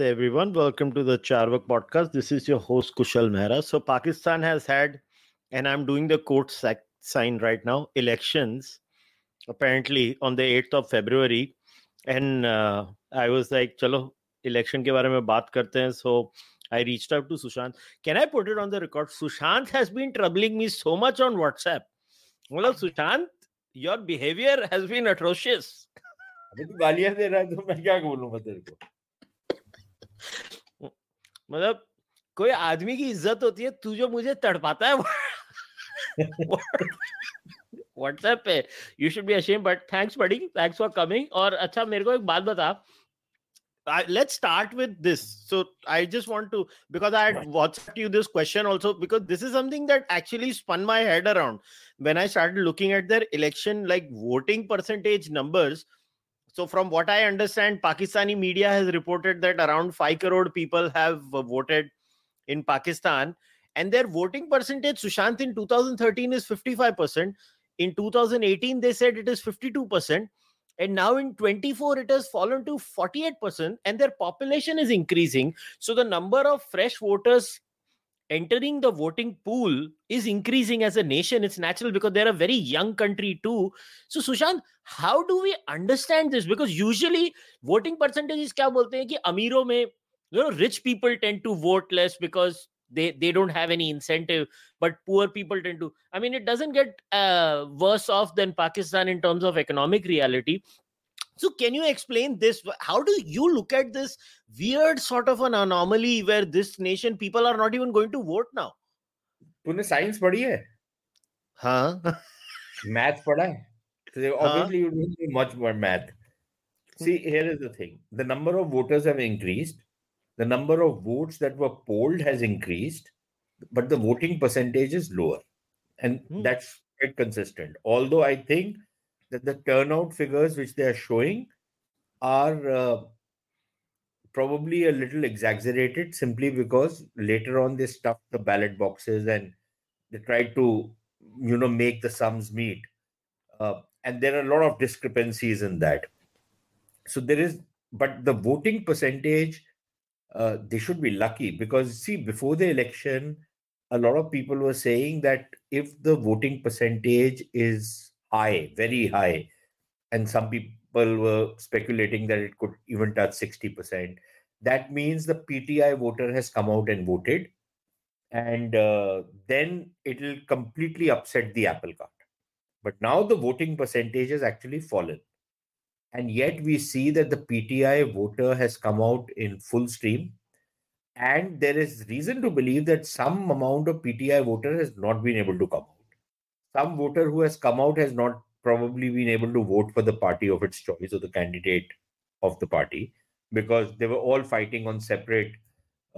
Namaste, everyone. Welcome to the Cārvāka podcast. This is your host, Kushal Mehra. So, Pakistan has had, and I'm doing the quote sac- sign right now, elections apparently on the 8th of February. And uh, I was like, chalo, election ke baare mein baat karte hain. So, I reached out to Sushant. Can I put it on the record? Sushant has been troubling me so much on WhatsApp. Well, Sushant, your behavior has been atrocious. मतलब कोई आदमी की इज़्ज़त होती है तू जो मुझे तड़पाता है व्हाट्सएप पे you should be ashame but thanks buddy thanks for coming और अच्छा मेरे को एक बात बता let's start with this. So I just want to because I had WhatsApped you this question also because this is something that actually spun my head around when I started looking at their election like voting percentage numbers. So from what I understand, Pakistani media has reported that around five crore people have voted in Pakistan, and their voting percentage, Sushant, in 2013 is 55%. In 2018, they said it is 52% and now in 24 it has fallen to 48% and their population is increasing so the number of fresh voters entering the voting pool is increasing as a nation. It's natural because they're a very young country too. So sushant how do we understand this? Because usually voting percentages kya bolte hain ki amiron mein you know rich people tend to vote less because they they don't have any incentive but poor people tend to. I mean it doesn't get uh, worse off than pakistan in terms of economic reality so can you explain this how do you look at this weird sort of an anomaly where this nation people are not even going to vote now तूने science पढ़ी है huh math पढ़ा है so obviously you don't know much about math see here is the thing the number of voters have increased the number of votes that were polled has increased but the voting percentage is lower and Hmm. that's quite consistent although i think that the turnout figures which they are showing are uh, probably a little exaggerated simply because later on they stuffed the ballot boxes and they tried to you know make the sums meet. Uh, and there are a lot of discrepancies in that. So there is but the voting percentage uh, they should be lucky because see before the election a lot of people were saying that if the voting percentage is high very high. And some people were speculating that it could even touch 60% that means the pti voter has come out and voted. And uh, then it will completely upset the apple cart. But now the voting percentage has actually fallen. And yet we see that the pti voter has come out in full stream and there is reason to believe that some amount of pti voter has not been able to come out some voter who has come out has not probably been able to vote for the party of its choice or the candidate of the party because they were all fighting on separate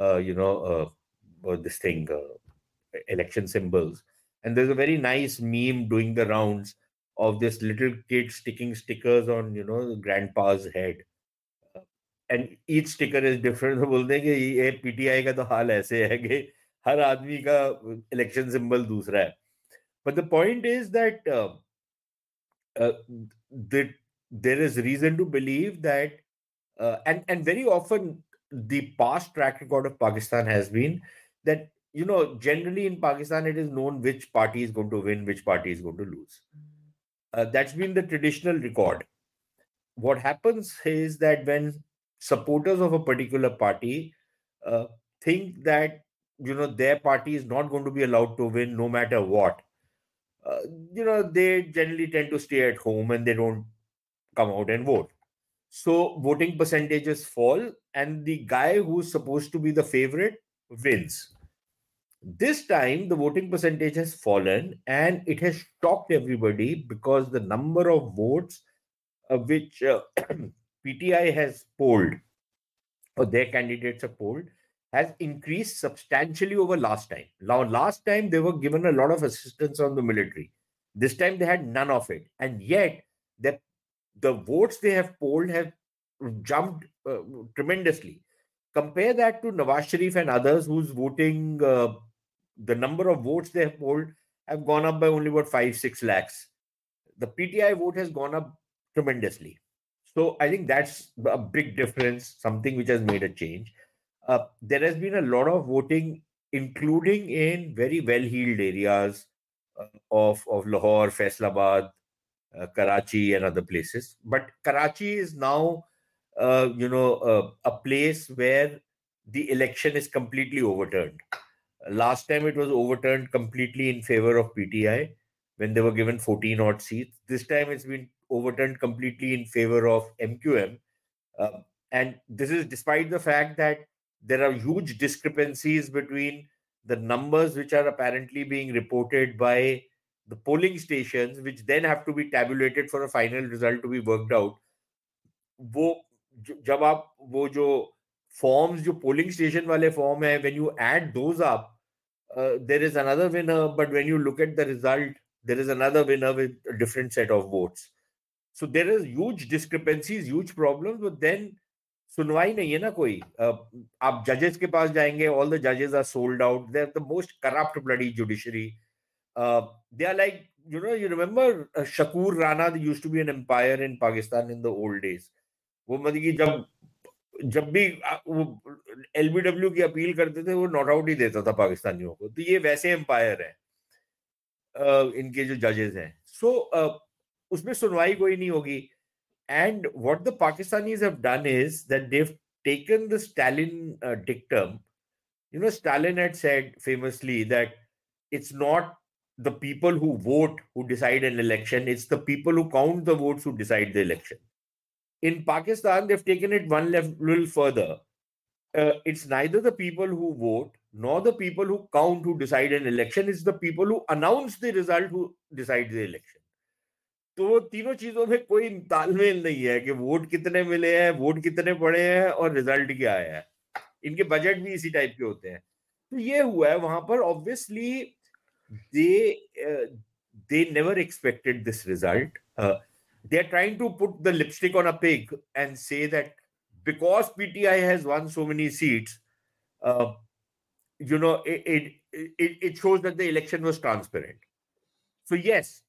uh, you know uh, uh, this thing uh, election symbols and there's a very nice meme doing the rounds of this little kid sticking stickers on you know grandpa's head and each sticker is different तो बोलते हैं कि ये PTI का तो हाल ऐसे है कि हर आदमी का इलेक्शन सिंबल दूसरा है but the point is that uh, uh, that there is reason to believe that uh, and and very often the past track record of pakistan has been that you know generally in pakistan it is known which party is going to win which party is going to lose. Uh, that's been the traditional record. What happens is that when supporters of a particular party uh, think that you know their party is not going to be allowed to win no matter what uh, you know they generally tend to stay at home and they don't come out and vote. So voting percentages fall and the guy who's supposed to be the favorite wins. This time the voting percentage has fallen and it has shocked everybody because the number of votes uh, which uh, pti has polled or their candidates have polled has increased substantially over last time. Now, last time they were given a lot of assistance on the military. This time they had none of it, and yet the the votes they have polled have jumped uh, tremendously. Compare that to Nawaz Sharif and others whose voting, uh, the number of votes they have polled have gone up by only about five six lakhs. The PTI vote has gone up tremendously. So I think that's a big difference, something which has made a change. Uh, there has been a lot of voting, including in very well-heeled areas uh, of of Lahore, Faisalabad, uh, Karachi, and other places. But Karachi is now, uh, you know, uh, a place where the election is completely overturned. Last time it was overturned completely in favor of PTI when they were given 14 odd seats. This time it's been overturned completely in favor of MQM. Uh, and this is despite the fact that there are huge discrepancies between the numbers which are apparently being reported by the polling stations, which then have to be tabulated for a final result to be worked out. वो जब आप वो जो forms जो polling station वाले form है when you add those up there is another winner but when you look at the result there is another winner with a different set of votes so there is huge discrepancies huge problems but then सुनवाई नहीं है ना कोई। आप जजेस के पास जाएँगे ऑल द जजेस are sold out they are the most corrupt bloody judiciary they are like know you remember uh, shakur rana used to be an empire in pakistan in the old days. वो मतलब कि जब जब भी वो LBW की appeal करते थे वो नॉट आउट ही देता था पाकिस्तानियों को। तो ये वैसे एम्पायर है। इनके जो जजेस हैं। सो so, उसमें सुनवाई कोई नहीं होगी। And what the Pakistanis have done is that they've taken the Stalin uh, dictum. You know, Stalin had said famously that it's not the people who vote who decide an election, it's the people who count the votes who decide the election. In Pakistan, they've taken it one level further. Uh, it's neither the people who vote nor the people who count who decide an election, it's the people who announce the result who decide the election. तो वो तीनों चीज़ों में कोई तालमेल नहीं है कि वोट कितने मिले हैं वोट कितने पड़े हैं और रिज़ल्ट क्या आया है। इनके बजट भी इसी टाइप के होते हैं। तो ये हुआ है वहाँ पर obviously they they never expected this result they are trying to put the lipstick on a pig and say that because PTI has won so many seats you know it it shows that the election was transparent so yes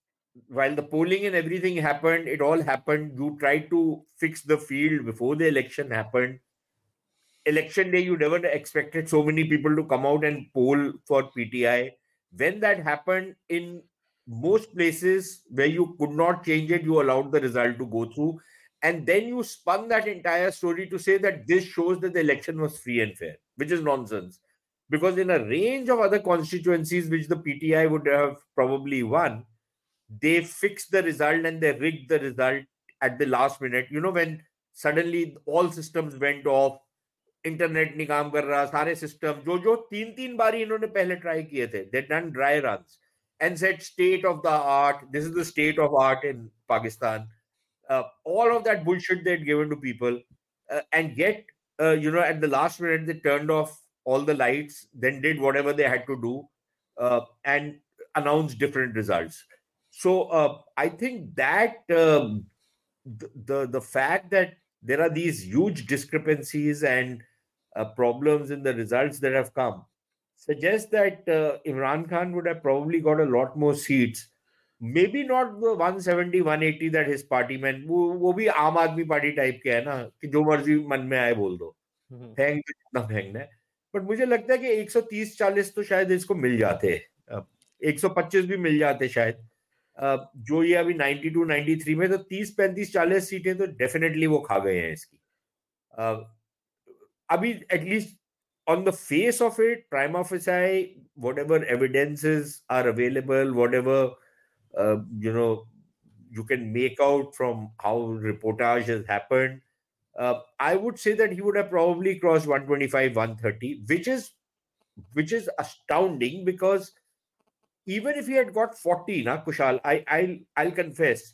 while the polling and everything happened, it all happened. You tried to fix the field before the election happened. Election day, you never expected so many people to come out and poll for PTI. When that happened, in most places where you could not change it, you allowed the result to go through. And then you spun that entire story to say that this shows that the election was free and fair, which is nonsense. Because in a range of other constituencies which the PTI would have probably won, they fix the result and they rig the result at the last minute. You know, when suddenly all systems went off, internet नहीं काम कर रहा सारे system जो जो तीन तीन बार इन्होंने पहले ट्राई किए थे दे done dry run and said state of the art this is the state of art in pakistan uh, all of that bullshit they'd given to people uh, and yet uh, you know at the last minute they turned off all the lights then did whatever they had to do uh, and announced different results so uh, I think that um, the, the, the fact that there are these huge discrepancies and uh, problems in the results that have come suggests that uh, Imran Khan would have probably got a lot more seats. Maybe not the 170, 180 that his party meant. वो वो भी आम आदमी party type के है ना कि जो मर्जी मन में आए बोल दो फेंक जितना फेंकना है बट मुझे लगता है कि 130 40 तो शायद इसको मिल जाते 125 भी मिल जाते शायद जो ये अभी 92 93 में तो 30 35 40 सीटें तो डेफिनेटली वो खा गए हैं इसकी अभी at least on the face of it, prima facie, whatever evidences are available, whatever uh, you know, you can make out from how reportage has happened. Uh, I would say that he would have probably crossed 125, 130, which is which is astounding because even if he had got 40 na kushal i i'll, I'll confess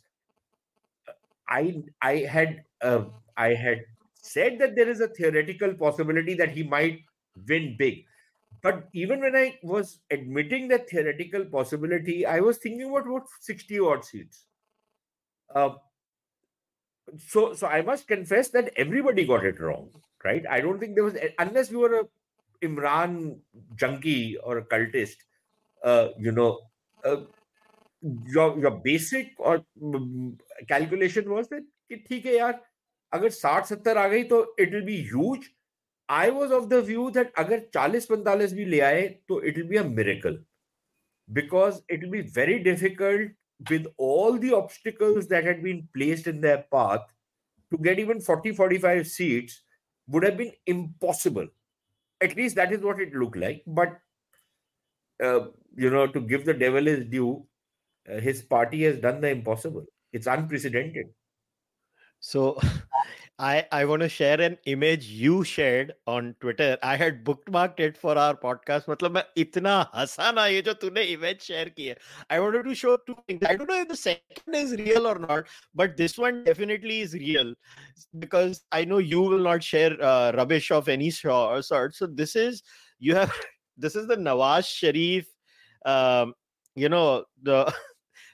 i i had uh, i had said that there is a theoretical possibility that he might win big. But even when i was admitting that theoretical possibility i was thinking about what 60 odd seats. Uh, so so i must confess that everybody got it wrong right? I don't think there was unless you were a imran junkie or a cultist uh, you know, uh, your your basic or um, calculation was that ठीक है यार अगर साठ सत्तर आ गई तो it will be huge I was of the view that अगर चालीस पैंतालीस भी ले आए तो it will be a miracle because it will be very difficult with all the obstacles that had been placed in their path to get even 40 45 seats would have been impossible at least that is what it looked like but uh, you know to give the devil his due uh, his party has done the impossible it's unprecedented so I, I want to share an image you shared on Twitter. I had bookmarked it for our podcast. मतलब मैं इतना हंसा ना ये जो तूने image share की है. I wanted to show two things. I don't know if the second is real or not, but this one definitely is real because I know you will not share uh, rubbish of any sort. So this is you have this is the Nawaz Sharif, um, you know the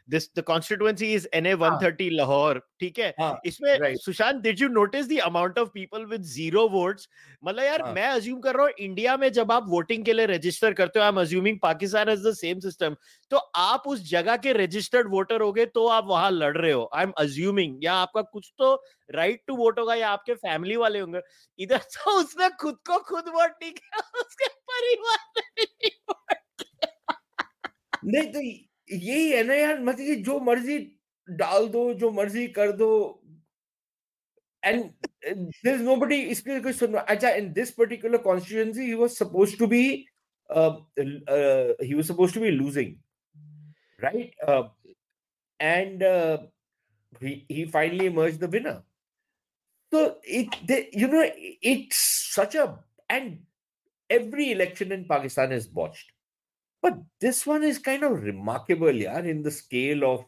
this the constituency is NA 130 हाँ. Lahore ठीक है हाँ, इसमें right. Sushant did you notice the amount of people with zero votes मतलब यार हाँ. मैं assume कर रहा हूँ इंडिया में जब आप वोटिंग के लिए रजिस्टर करते हो I am assuming Pakistan is the same system तो आप उस जगह के रजिस्टर्ड वोटर होगे तो आप वहाँ लड़ रहे हो आई एम अज्यूमिंग या आपका कुछ तो राइट टू वोट होगा या आपके फैमिली वाले होंगे इधर तो उसने खुद को खुद वोट नहीं किया उसके परिवार ने नहीं तो यही है ना यार मतलब जो मर्जी डाल दो जो मर्जी कर दो एंड there's nobody इसके कोई सुन अच्छा in this particular constituency he was supposed to be uh, uh, he was supposed to be losing right uh, and uh, he he finally emerged the winner so it they, you know it's such a and every election in Pakistan is botched but this one is kind of remarkable, yeah, in the scale of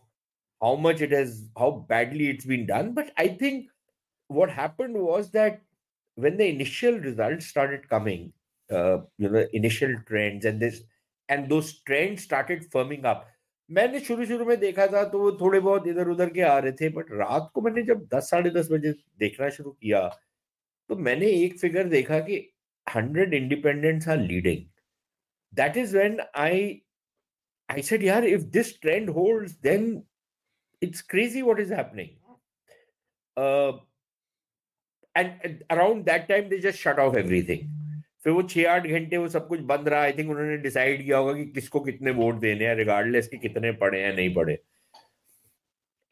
how much it has, how badly it's been done. But I think what happened was that when the initial results started coming, uh, you know, initial trends and this, and those trends started firming up. मैंने शुरू शुरू में देखा था तो वो थोड़े बहुत इधर उधर के आ रहे थे बट रात को मैंने जब दस साढ़े दस बजे देखना शुरू किया तो मैंने एक फिगर देखा कि hundred independents are leading that is when I I said, yeah, if this trend holds, then it's crazy what is happening. Uh, and, and around that time they just shut off everything. फिर वो छह आठ घंटे वो सब कुछ बंद रहा आई थिंक उन्होंने डिसाइड किया होगा कि किसको कितने वोट देने हैं रिगार्डलेस कि कितने पड़े हैं नहीं पड़े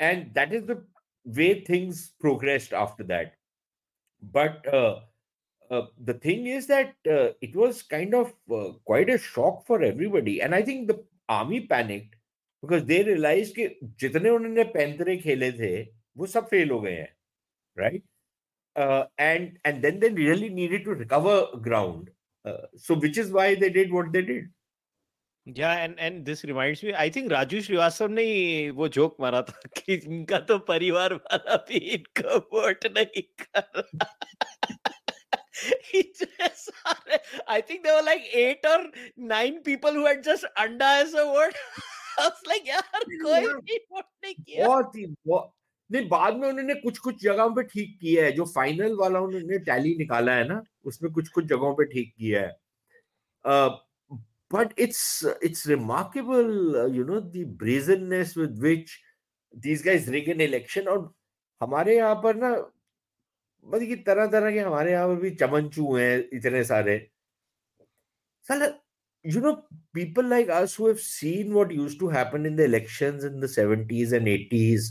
and that is the way things progressed after that but uh, the thing is that uh, it was kind of uh, quite a shock for everybody and i think the army panicked because they realized कि जितने उन्होंने पैंतरे खेले थे वो सब fail हो गए हैं right uh, and and then they really needed to recover ground uh, so which is why they did what they did yeah and and this reminds me i think raju srivastav ने वो joke मारा था कि इनका तो परिवार वाला भी इनको वोट नहीं कर I think there were like eight or nine people who had just anda as a word. I was like, यार कोई भी वोट नहीं किया. बहुत ही बहुत नहीं बाद में उन्होंने कुछ कुछ जगहों पे ठीक किया है। जो फाइनल वाला उन्होंने टैली निकाला है ना उसमें कुछ कुछ जगहों पे ठीक किया है। But it's it's remarkable you know the brazenness with which these guys rig an election और हमारे यहाँ पर ना मतलब कि तरह तरह के हमारे यहाँ पर भी चमनचू हैं इतने सारे। Sir you know people like us who have seen what used to happen in the elections in the 70s and 80s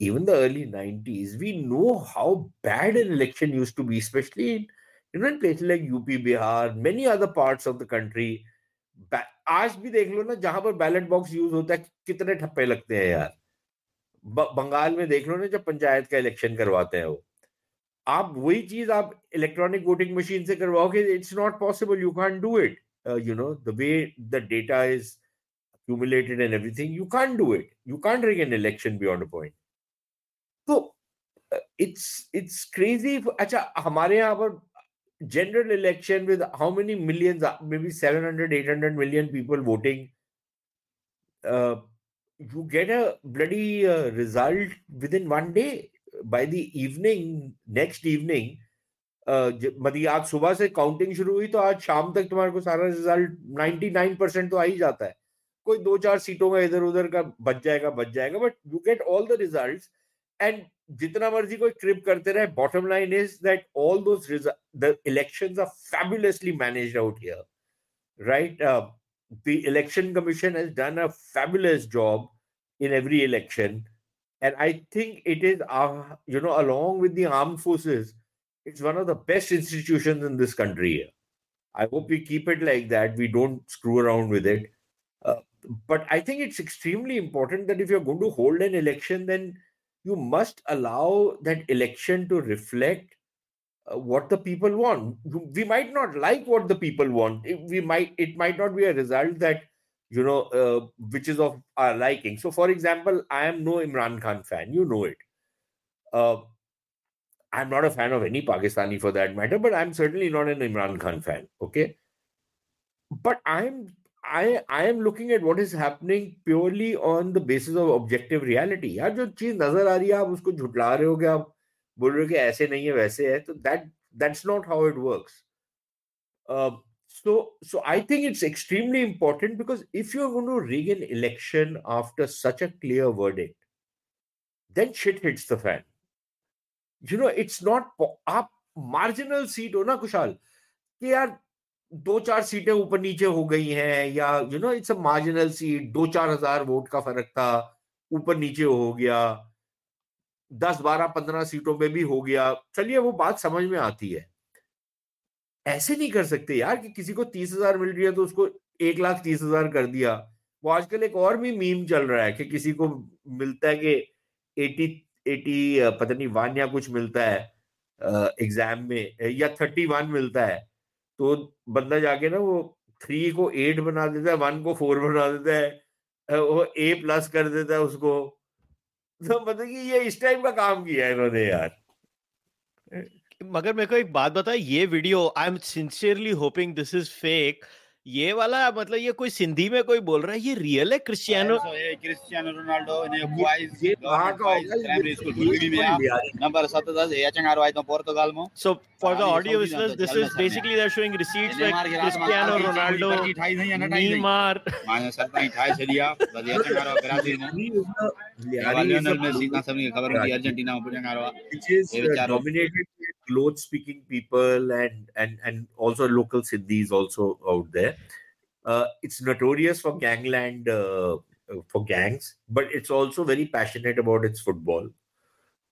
even the early 90s we know how bad an election used to be specially in in places like UP Bihar many other parts of the country आज भी देख लो ना, जहाँ पर ballot box use होता है कितने ठप्पे लगते हैं यार। बंगाल में देख लो ना, जब पंचायत का इलेक्शन करवाते हैं वो। आप वही चीज आप इलेक्ट्रॉनिक वोटिंग मशीन से करवाओगे it's not possible you can do it you know the way the data is accumulated and everything you can't do it you can't rig an election beyond a point so uh, it's it's crazy acha hamare yahan par general election with how many millions maybe 700 800 million people voting uh, you get a bloody uh, result within one day By the evening next evening मतलब आज सुबह से counting शुरू हुई तो आज शाम तक तुम्हारे को सारा रिज़ल्ट 99 परसेंट तो आ ही जाता है। कोई दो चार सीटों का इधर उधर का बच जाएगा बच जाएगा but you get all the result and जितना मर्ज़ी कोई क्रिप करते रहे bottom line is that all those election are fabulously manage out here right the election commission has done a fabulous job in every election and i think it is uh, you know along with the armed forces it's one of the best institutions in this country i hope we keep it like that we don't screw around with it uh, but I think it's extremely important that if you're going to hold an election, then you must allow that election to reflect uh, what the people want. We might not like what the people want. We might it might not be a result that you know uh, which is of our liking. So, for example, I am no Imran Khan fan. You know it. Uh, I'm not a fan of any Pakistani for that matter, but I'm certainly not an Imran Khan fan. Okay. But I'm I I am looking at what is happening purely on the basis of objective reality. यार जो चीज नजर आ रही है आप उसको झुटला रहे हो कि आप बोल रहे हो कि ऐसे नहीं है वैसे है तो that that's not how it works. Uh, so so I think it's extremely important because if you're going to rig an election after such a clear verdict, then shit hits the fan. You know, it's not आप marginal seat हो ना कुशाल कि यार दो चार सीटें ऊपर नीचे हो गई हैं या you know it's a marginal seat दो चार हज़ार वोट का फ़र्क था ऊपर नीचे हो गया दस बारह पंद्रह सीटों पे भी हो गया चलिए वो बात समझ में आती है ऐसे नहीं कर सकते यार कि किसी को तीस हज़ार मिल रही है तो उसको एक लाख तीस हज़ार कर दिया। वो आजकल एक और भी मीम चल रहा है कि किसी को मिलता है कि एटी एटी पता नहीं वन या कुछ मिलता है एग्ज़ाम में या थर्टी वन मिलता है तो बंदा जाके ना वो थ्री को एट बना देता है, वन को फोर बना देता है वो ए प्लस कर देता है उसको। तो मतलब कि ये इस टाइप का काम किया है इन्होंने यार। मगर मेरे को एक बात बता ये video I am sincerely hoping this is fake ये वाला मतलब ये कोई सिंधी में कोई बोल रहा है ये रियल है क्रिस्टियानो क्रिस्टियानो रोनाल्डो ने क्वाइज ये कहाँ का होगा? प्राइमरी स्कूल भूमि में नंबर 17 ये चंगारो आई तो पोर्तुगाल में so for the audio listeners this is basically they are showing receipts like Cristiano Ronaldo Neymar माने सब ताई ठाई छलिया बस ये चंगारो ब्राज़ील में। लियोनेल मेसी का सबने खबर हुई अर्जेंटीना में चंगारो ये बेचारो dominated speaking people and and and also local Siddhis also out there. there. Uh, it's notorious for gangland uh, uh, for gangs, but it's also very passionate about its football.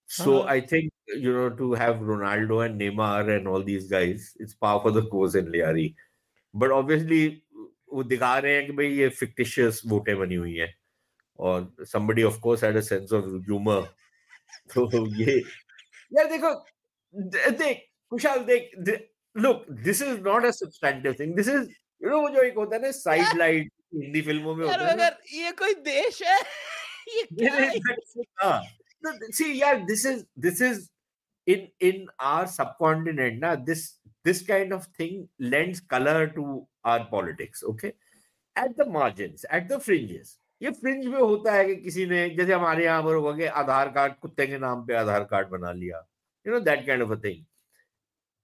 So uh-huh. I think you know to have Ronaldo and Neymar and all these guys, it's par for the cause in Lyari. But obviously, they दिखा रहे हैं कि भाई ये fictitious वोटें बनी somebody of course had a sense of humor. So, yeah, यार देखो देख Kushal they, look, this is not a substantive thing. This is you know जो एक होता है ना साइड लाइट हिंदी फ़िल्मों में होता है अगर ये कोई देश है ये क्या है सी यार this is this is in in our subcontinent na this this kind of thing lends color to our politics okay? At the margins at the fringes. ये फ्रिंज में होता है कि किसी ने जैसे हमारे यहाँ पर होगा कि आधार कार्ड कुत्ते के नाम पे आधार कार्ड बना लिया। You know that kind of a thing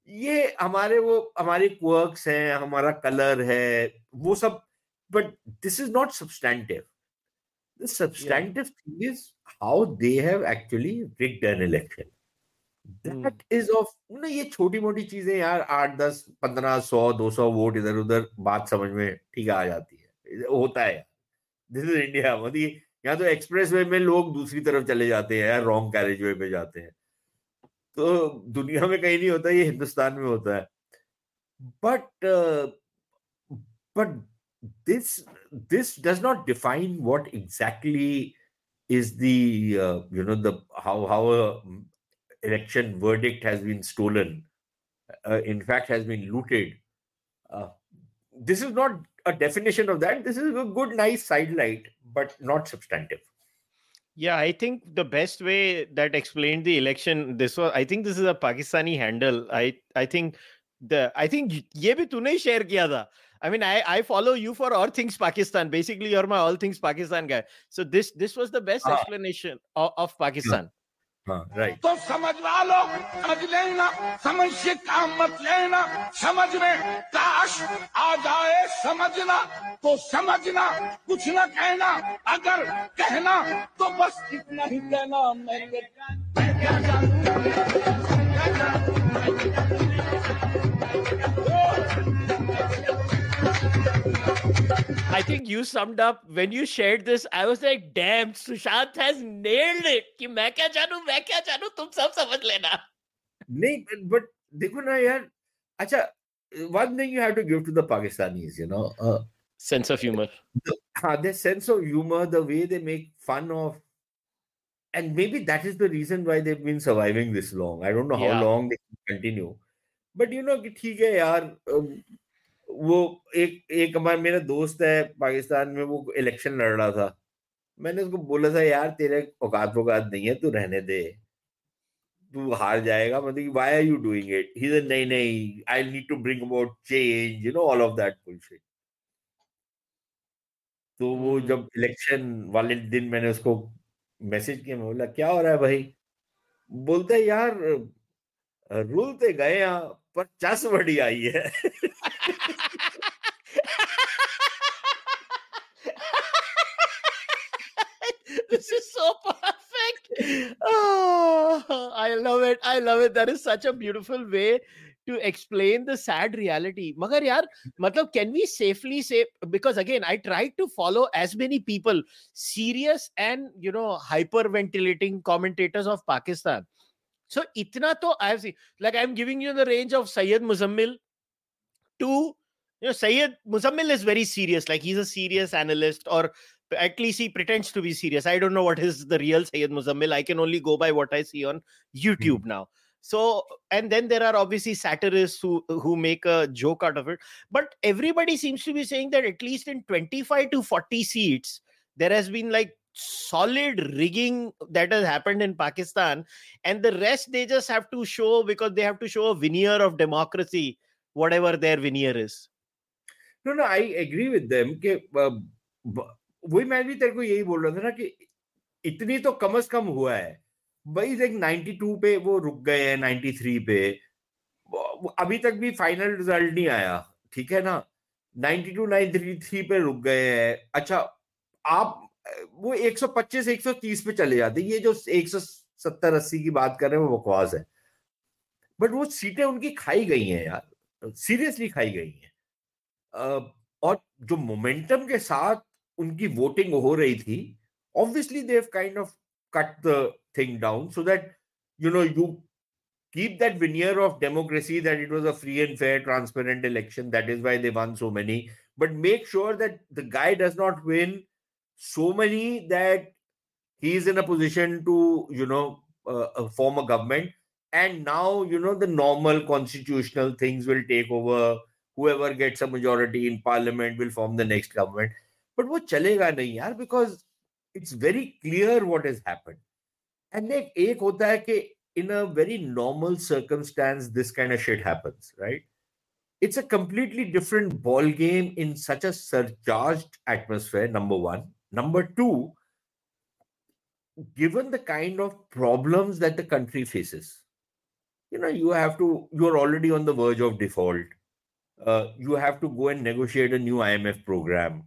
ये हमारे वो हमारे क्वर्क्स हैं हमारा कलर है वो सब but this is not substantive the substantive yeah. thing is how they have actually rigged an election. That mm. is of ना ये छोटी मोटी चीज़ें यार आठ दस पंद्रह सौ दो सौ वोट इधर उधर बात समझ में ठीक आ जाती है। होता है दिस इज़ इंडिया मतलब यहाँ तो एक्सप्रेस वे में लोग दूसरी तरफ़ चले जाते हैं यार रॉन्ग कैरेज वे पे जाते हैं। तो दुनिया में कहीं नहीं होता, ये हिंदुस्तान में होता है। But but this this does not define what exactly is do know thou how election verdict has been stolen in fact has been looted this is not a definition of that this is a good nice side light but not substantive Yeah, I think the best way that explained the election this was I think this is a Pakistani handle. I I think the I think ye bhi tune share kiya tha. I mean, I, I follow you for all things Pakistan. Basically, you're my all things Pakistan guy. So this this was the best ah. explanation of, of, Pakistan. Yeah. हाँ right तो समझवा लो समझ लेना, समझ से काम मत लेना, समझ में काश आ जाए समझना तो समझना, कुछ न कहना, अगर कहना तो बस इतना ही कहना I think you summed up when you shared this. I was like, damn, Sushant has nailed it. कि मैं क्या जानू मैं क्या जानू तुम सब समझ लेना नहीं but देखो ना यार अच्छा one thing you have to give to the Pakistanis you know uh, sense of humor the, uh, their sense of humor the way they make fun of and maybe that is the reason why they've been surviving this long I don't know how Yeah. long they can continue but you know कि ठीक है यार um, वो एक एक हमारा मेरा दोस्त है पाकिस्तान में वो इलेक्शन लड़ रहा था। मैंने उसको बोला था यार तेरे औकात औकात नहीं है तू रहने दे। तू हार जाएगा मतलब why are you doing it he said नहीं नहीं I need to bring about change you know all of that bullshit तो वो हम्म। जब इलेक्शन वाले दिन मैंने उसको मैसेज किया मैं बोला क्या हो रहा है भाई? बोलते हैं, यार रूल ते गए हैं पर चस बड़ी आई है this is so perfect. Oh, I love it. I love it. That is such a beautiful way to explain the sad reality. Magar yaar, matlab, can we safely say because again, I tried to follow as many people, serious and you know, hyperventilating commentators of Pakistan. So itna to I have seen like I'm giving you the range of Sayyid Muzammil to you know Sayyid Muzammil is very serious, like he's a serious analyst, or at least he pretends to be serious. I don't know what is the real Sayyid Muzammil. I can only go by what I see on hmm. YouTube now. So, and then there are obviously satirists who who make a joke out of it. But everybody seems to be saying that at least in 25 to 40 seats, there has been like solid rigging that has happened in Pakistan, and the rest they just have to show because they have to show a veneer of democracy, whatever their veneer is. No no I agree with them कि अ, वही मैं भी तेरे को यही बोल रहा था ना कि इतनी तो कम से कम हुआ है भाई देख 92 पे वो रुक गए हैं 93 पे अभी तक भी फाइनल रिज़ल्ट नहीं आया ठीक है ना 92 93 पे रुक गए हैं अच्छा आप अ, वो 125 130 पे चले जाते ये जो 170 80 की बात कर रहे हैं, वो बकवास है। बट वो सीटें उनकी खाई गई हैं यार। सीरियसली खाई गई हैं। और जो मोमेंटम के साथ उनकी वोटिंग हो रही थी obviously they kind of cut the thing down so that you know you keep that veneer of democracy that it was a free and fair transparent election that is why they won so many but make sure that the guy does not win so many that he is in a position to you know uh, uh, form a government and now you know the normal constitutional things will take over whoever gets a majority in parliament will form the next government but वो चलेगा नहीं यार because it's very clear what has happened and एक एक होता है कि in a very normal circumstance this kind of shit happens right it's a completely different ball game in such a surcharged atmosphere number one number two given the kind of problems that the country faces you know you have to you're already on the verge of default. Uh, you have to go and negotiate a new imf program.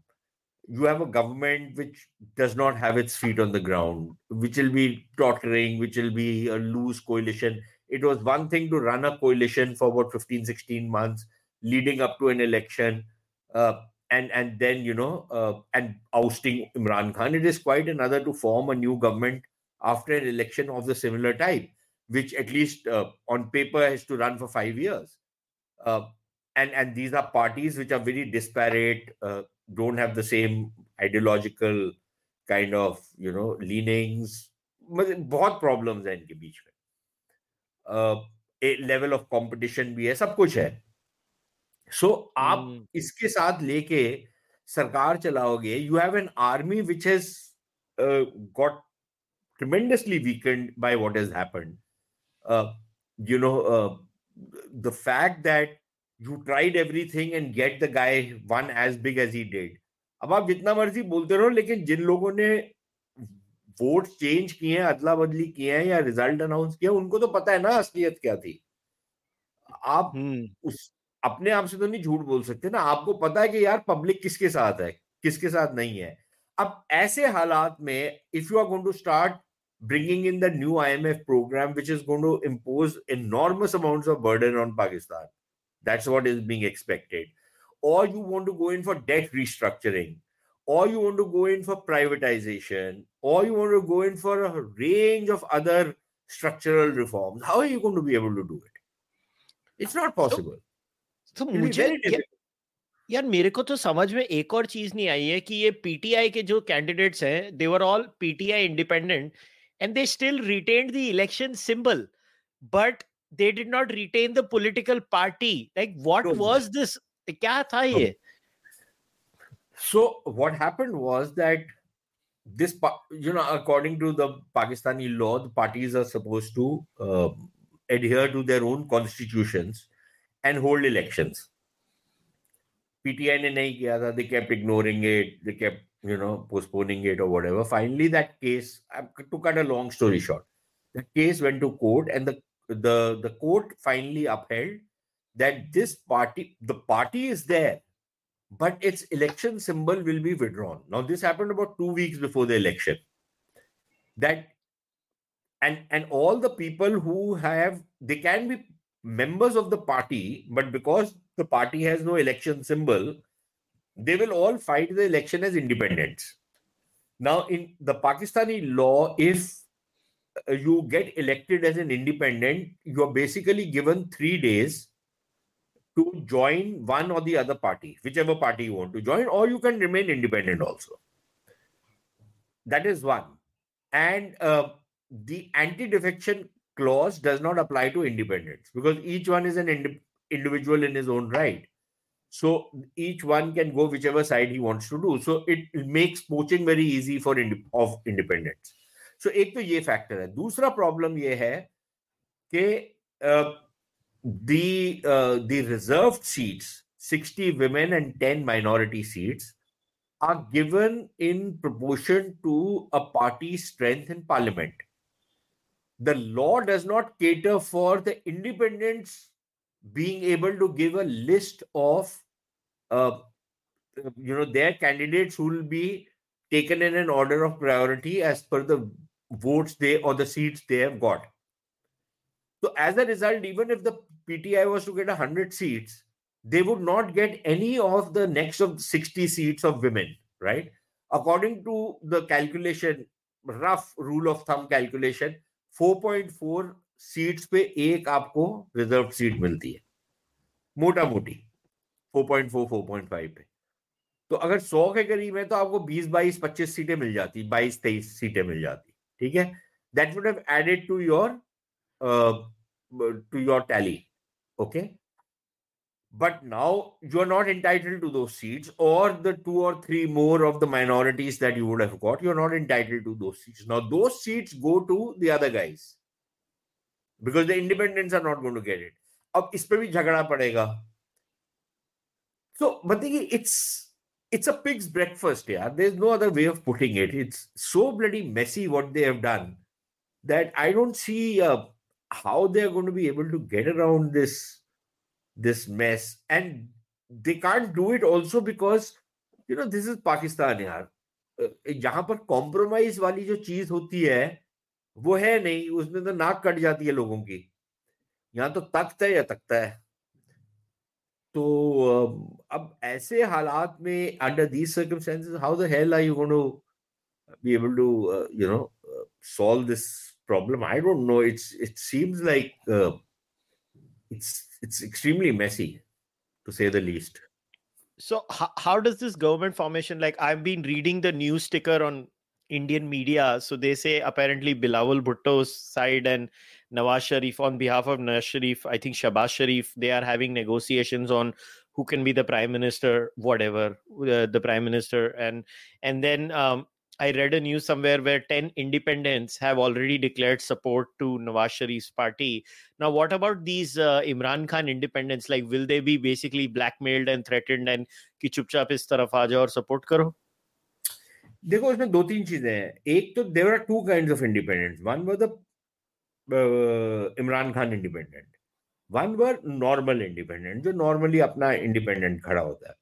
You have a government which does not have its feet on the ground which will be tottering which will be a loose coalition. It was one thing to run a coalition for about 15 16 months leading up to an election. Uh, and and then you know uh, and ousting imran khan it is quite another to form a new government after an election of the similar type which at least uh, on paper has to run for 5 years uh, and and these are parties which are very disparate uh, don't have the same ideological kind of you know leanings मतलब बहुत problems है इनके बीच में level of competition भी है सब कुछ है सो आप hmm. इसके साथ लेके सरकार चलाओगे you have an army which has got tremendously weakened by what is happen you know the fact that you tried everything and get the guy won as big as he did अब आप जितना मर्ज़ी बोलते रहो लेकिन जिन लोगों ने vote change किए हैं अदला बदली किए हैं या रिज़ल्ट अनाउंस किया उनको तो पता है ना असलियत क्या थी। आप hmm. उस अपने आप से तो नहीं झूठ बोल सकते ना। आपको पता है कि यार पब्लिक किसके साथ है किसके साथ नहीं है। अब ऐसे हालात में if you are going to start bringing in the new IMF programme which is going to impose enormous amounts of burden on Pakistan that's what is being expected और you want to go in for debt restructuring और you want to go in for privatisation और you want to go in for a range of other structural reforms how are you going to be able to do it it's not possible तो मुझे यार मेरे को तो समझ में एक और चीज़ नहीं आई है कि ये पीटीआई के जो कैंडिडेट्स हैं they were all PTI independent and they still retain the election symbol but they did not retain the political party like what was this क्या था ये? So what happened was that this you know according to the Pakistani law the parties are suppose to adhere to their own constitutions and hold elections. PTI ne nahi kiya tha. They kept ignoring it. They kept, you know, postponing it or whatever. Finally, that case, to cut a long story short, the case went to court and the the, the court finally upheld that this party, the party is there, but its election symbol will be withdrawn. Now, this happened about two weeks before the election. That and and all the people who have they can be members of the party, but because the party has no election symbol, they will all fight the election as independents. Now, in the Pakistani law, if uh, you get elected as an independent, you are basically given three days to join one or the other party, whichever party you want to join, or you can remain independent also. That is one. And uh, the anti defection clause does not apply to independents because each one is an indi- individual in his own right. So each one can go whichever side he wants to do. So it makes poaching very easy for inde- of independents. So एक तो ये factor है दूसरा problem ये है कि uh, the uh, the reserved seats 60 women and 10 minority seats are given in proportion to a party's strength in parliament the law does not cater for the independents being able to give a list of uh, you know their candidates who will be taken in an order of priority as per the votes they or the seats they have got so as a result, even if the PTI was to get 100 seats, they would not get any of the next of 60 seats of women, right? According to the calculation, rough rule of thumb calculation, 4.4 seats पे एक आपको reserve seat मिलती है। मोटा मोटी 4.4 4.5 पे। तो अगर 100 के करीब है तो आपको 20 22 25 सीटें मिल जाती 22 23 सीटें मिल जाती, ठीक है? That would have added to your to your tally okay? but now you are not entitled to those seats or the two or three more of the minorities that you would have got you're not entitled to those seats now those seats go to the other guys because the independents are not going to get it अब इस पे भी झगड़ा पड़ेगा so but the, it's it's a pig's breakfast yeah there's no other way of putting it it's so bloody messy what they have done that i don't see uh, how they're going to be able to get around this this mess and they can't do it also because you know this is pakistan अ, यहाँ पर compromise वाली जो चीज़ होती है वो है नहीं उसमें तो नाक कट जाती है लोगों की यहाँ तो तख्त है या तख्ता है तो अ, अब ऐसे हालात में under these circumstances how the hell are you going to to uh, you know uh, solve this problem i don't know it's it seems like uh, it's it's extremely messy to say the least So how, how does this government formation like I've been reading the news sticker on Indian media. So they say apparently Bilawal Bhutto's side and Nawaz Sharif on behalf of Nawaz Sharif, I think Shehbaz Sharif, they are having negotiations on who can be the prime minister, whatever uh, the prime minister, and and then um, I read a news somewhere where ten independents have already declared support to Nawaz Sharif's party. Now, what about these uh, Imran Khan independents? Like, will they be basically blackmailed and threatened and कि चुपचाप इस तरफ आ जाओ और support करो देखो इसमें दो तीन चीजें हैं एक तो there are two kind of independent one were the Imran Khan independent one were normal independent जो नॉर्मली अपना इंडिपेंडेंट खड़ा होता है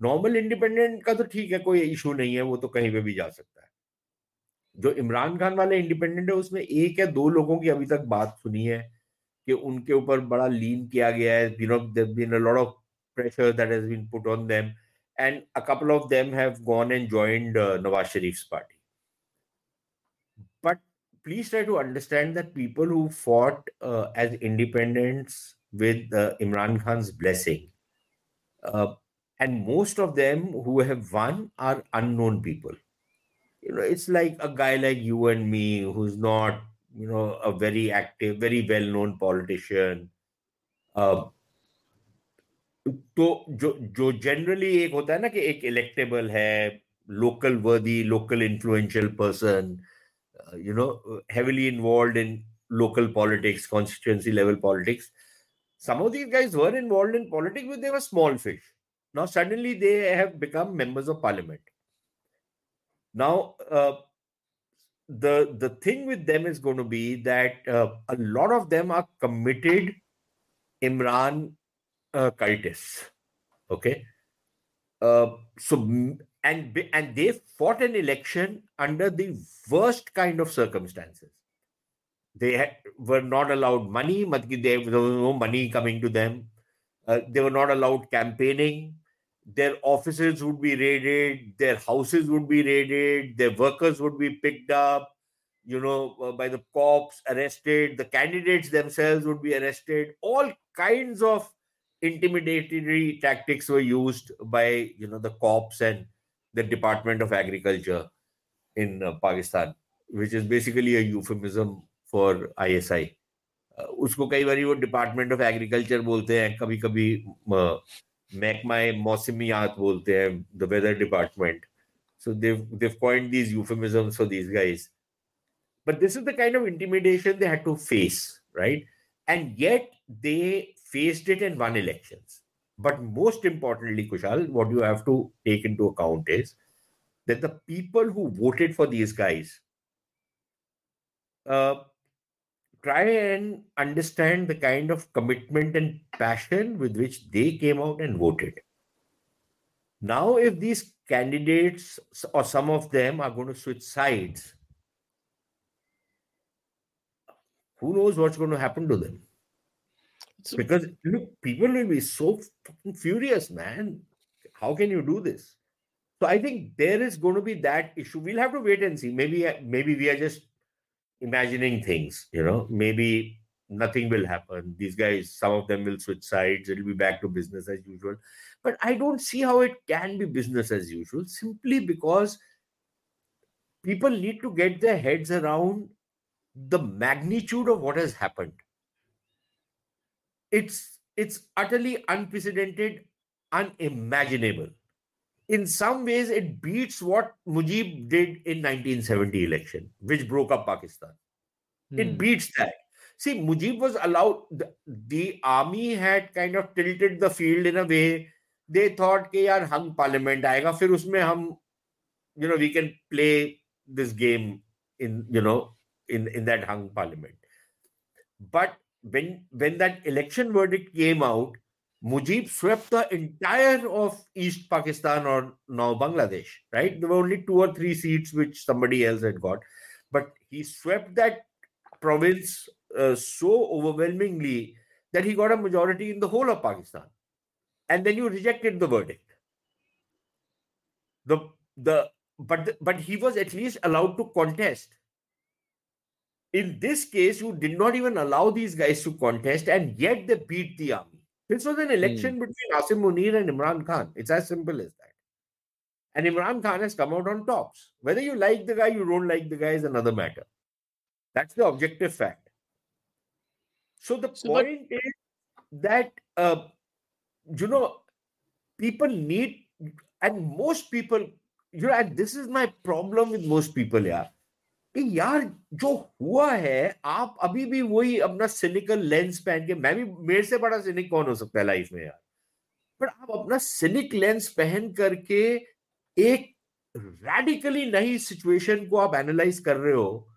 नॉर्मल इंडिपेंडेंट का तो ठीक है, कोई इशू नहीं है, वो तो कहीं पे भी जा सकता है। जो इमरान खान वाले इंडिपेंडेंट है, उसमें एक या दो लोगों की अभी तक बात सुनी है कि उनके ऊपर बड़ा लीन किया गया है। You know there been a lot of pressure that has been put on them and a couple of them have gone and joined Nawaz Sharif party but please try to understand that people who fought as independents with Imran Khan blessing Imran Khan's blessing uh, and most of them who have won are unknown people you know it's like a guy like you and me who's not you know a very active very well known politician uh, तो जो जो generally एक होता है ना कि एक electable है local worthy local influential person you no heavily involved in local politics constituency level politics some of these guys were involved in politics but they were small fish now suddenly they have become members of parliament now uh, the the thing with them is going to be that uh, a lot of them are committed imran uh, cultists. Okay. Uh, so and and they fought an election under the worst kind of circumstances. They had, were not allowed money. There was no money coming to them. Uh, they were not allowed campaigning Their offices would be raided. Their houses would be raided. Their workers would be picked up. You know, uh, by the cops, arrested. The candidates themselves would be arrested. All kinds of intimidatory tactics were used by you know the cops and the department of agriculture in uh, pakistan which is basically a euphemism for isi uh, उसको कई बार वो department of agriculture बोलते हैं कभी कभी महकमाए मौसमियात बोलते हैं the weather department so they've they've coined these euphemisms for these guys but this is the kind of intimidation they had to face right and yet they faced it and won elections. But most importantly, Kushal, what you have to take into account is that the people who voted for these guys uh, try and understand the kind of commitment and passion with which they came out and voted. Now, if these candidates or some of them are going to switch sides, who knows what's going to happen to them? So, because look, people will be so fucking furious, man. How can you do this? So I think there is going to be that issue. We'll have to wait and see. Maybe maybe we are just imagining things. You know, maybe nothing will happen. These guys, some of them will switch sides. It'll be back to business as usual. But I don't see how it can be business as usual simply because people need to get their heads around the magnitude of what has happened it's it's utterly unprecedented, unimaginable in some ways it beats what Mujib did in 1970 election, which broke up Pakistan. Hmm. It beats that. See, Mujib was allowed, the, the, army had kind of tilted the field in a way. They thought, ke, yaar, hum parliament aega, fir usme hum, you know, we can play this game in, you know, in, in that hung parliament. But when when that election verdict came out, Mujib swept the entire of East Pakistan or now Bangladesh, right? There were only two or three seats which somebody else had got, but he swept that province uh, so overwhelmingly that he got a majority in the whole of Pakistan. And then you rejected the verdict. The the but the, but he was at least allowed to contest in this case, you did not even allow these guys to contest, and yet they beat the army. This was an election mm. between Asim Munir and Imran Khan. It's as simple as that. And Imran Khan has come out on tops. Whether you like the guy, you don't like the guy is another matter. That's the objective fact. So the so point but... is that uh, you know people need, and most people, you know, and this is my problem with most people, yeah कि यार, जो हुआ है, आप अभी भी वही अपना सिनिकल लेंस पहन के, मैं भी, मेरे से बड़ा सिनिक कौन हो सकता है लाइफ में यार? पर आप अपना सिनिक लेंस पहन करके एक radically नई situation को आप एनालाइज कर रहे हो,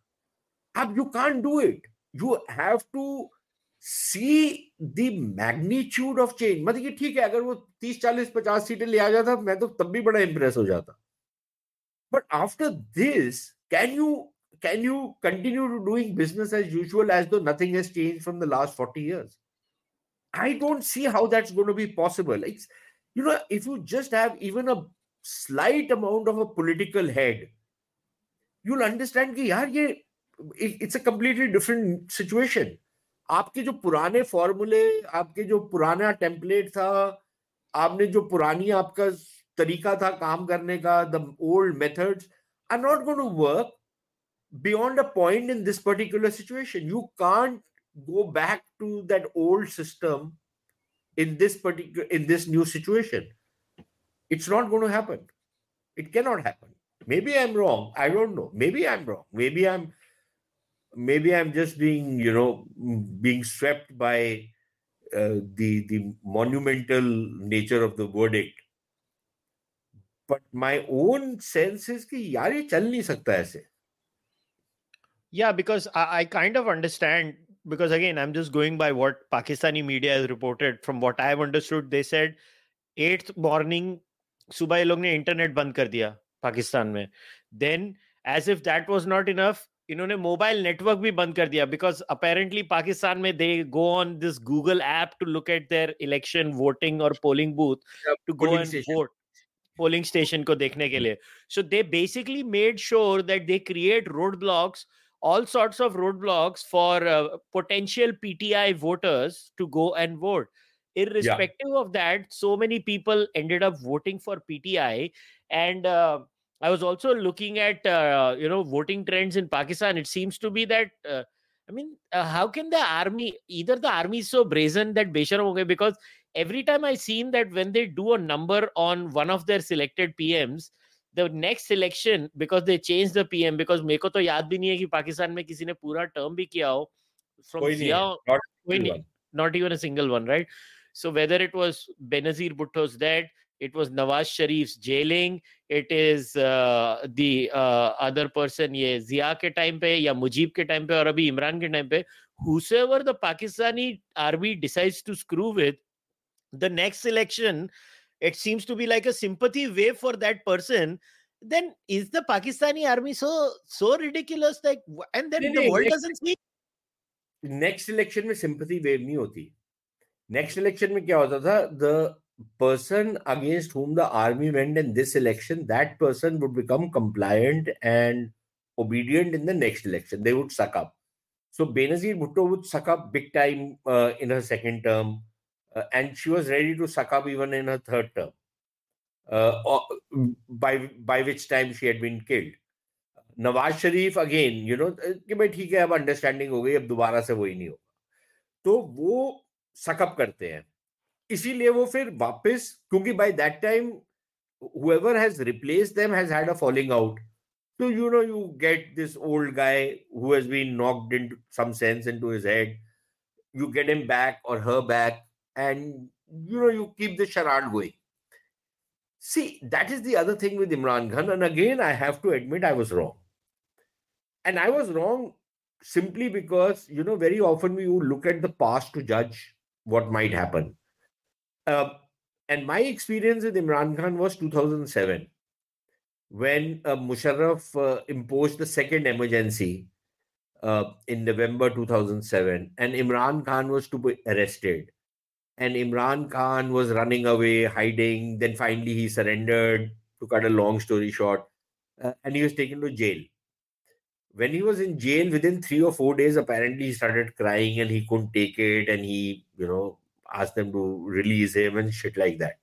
आप you can do it you have to see the magnitude of change मतलब कि ठीक है, अगर वो 30 40 50 सीटें ले आ जाता, मैं तो तब भी बड़ा इंप्रेस हो जाता। But after this can you can you continue to doing business as usual as though nothing has changed from the last 40 years I don't see how that's going to be possible. It's, you know, if you just have even a slight amount of a political head, you'll understand कि यार ये it's a completely different situation. आपके जो पुराने फॉर्मूले आपके जो पुराना टेम्पलेट था आपने जो पुरानी आपका तरीका था काम करने का the old methods are not going to work beyond a point in this particular situation. You can't go back to that old system in this particular in this new situation it's not going to happen it cannot happen maybe i'm wrong i don't know maybe i'm wrong maybe i'm maybe i'm just being you know being swept by uh, the the monumental nature of the verdict but my own sense is कि यार ये चल नहीं सकता ऐसे yeah because I, I kind of understand because again i'm just going by what pakistani media has reported from what i've understood they said 8th morning सुबह ये लोग ने इंटरनेट बंद कर दिया पाकिस्तान में then as if that was not enough इन्होंने mobile network भी बंद कर दिया बिकॉज अपेरेंटली पाकिस्तान में they go on this Google app to look at their election voting और polling booth to go and vote polling station को देखने के लिए सो they basically made sure that they create road blocks all sorts of roadblocks for uh, potential PTI voters to go and vote. Irrespective yeah. of that, so many people ended up voting for PTI. And uh, I was also looking at uh, you know voting trends in Pakistan. It seems to be that uh, I mean, uh, how can the army either the army is so brazen that Besharam okay because every time I seen that when they do a number on one of their selected PMs, the next election because they change the PM because मेरे को तो याद भी नहीं है कि पाकिस्तान में किसी ने पूरा टर्म भी किया हो from not even a single one right so whether it was benazir bhutto's death it was nawaz sharif's jailing it is uh, the uh, other person ye zia ke time pe ya mujib ke time pe aur abhi imran ke time pe whosoever the pakistani army decides to screw with the next election it seems to be like a sympathy wave for that person then is the pakistani army so so ridiculous like and then the world doesn't see next election में sympathy wave नहीं होती next election में क्या होता था the person against whom the army went in this election that person would become compliant and obedient in the next election they would suck up so benazir bhutto would suck up big time uh, in her second term uh, and she was ready to suck up even in her third term, uh, by by which time she had been killed. Nawaz Sharif again you know कि भाई ठीक है अब understanding हो गई अब दोबारा से वही नहीं होगा तो वो सकअप करते हैं इसीलिए वो फिर वापस क्योंकि by that time whoever has replaced them has had a falling out so you know you get this old guy who has been knocked into some sense into his head you get him back or her back and you know you keep the charade going. See, that is the other thing with Imran Khan. And again, I have to admit I was wrong. And I was wrong simply because, you know, very often we look at the past to judge what might happen. Uh, and my experience with Imran Khan was 2007 when uh, Musharraf uh, imposed the second emergency uh, in November 2007 and Imran Khan was to be arrested and Imran Khan was running away, hiding. Then finally he surrendered. To cut a long story short, uh, and he was taken to jail. When he was in jail, within three or four days, apparently he started crying and he couldn't take it, and he, you know, asked them to release him and shit like that.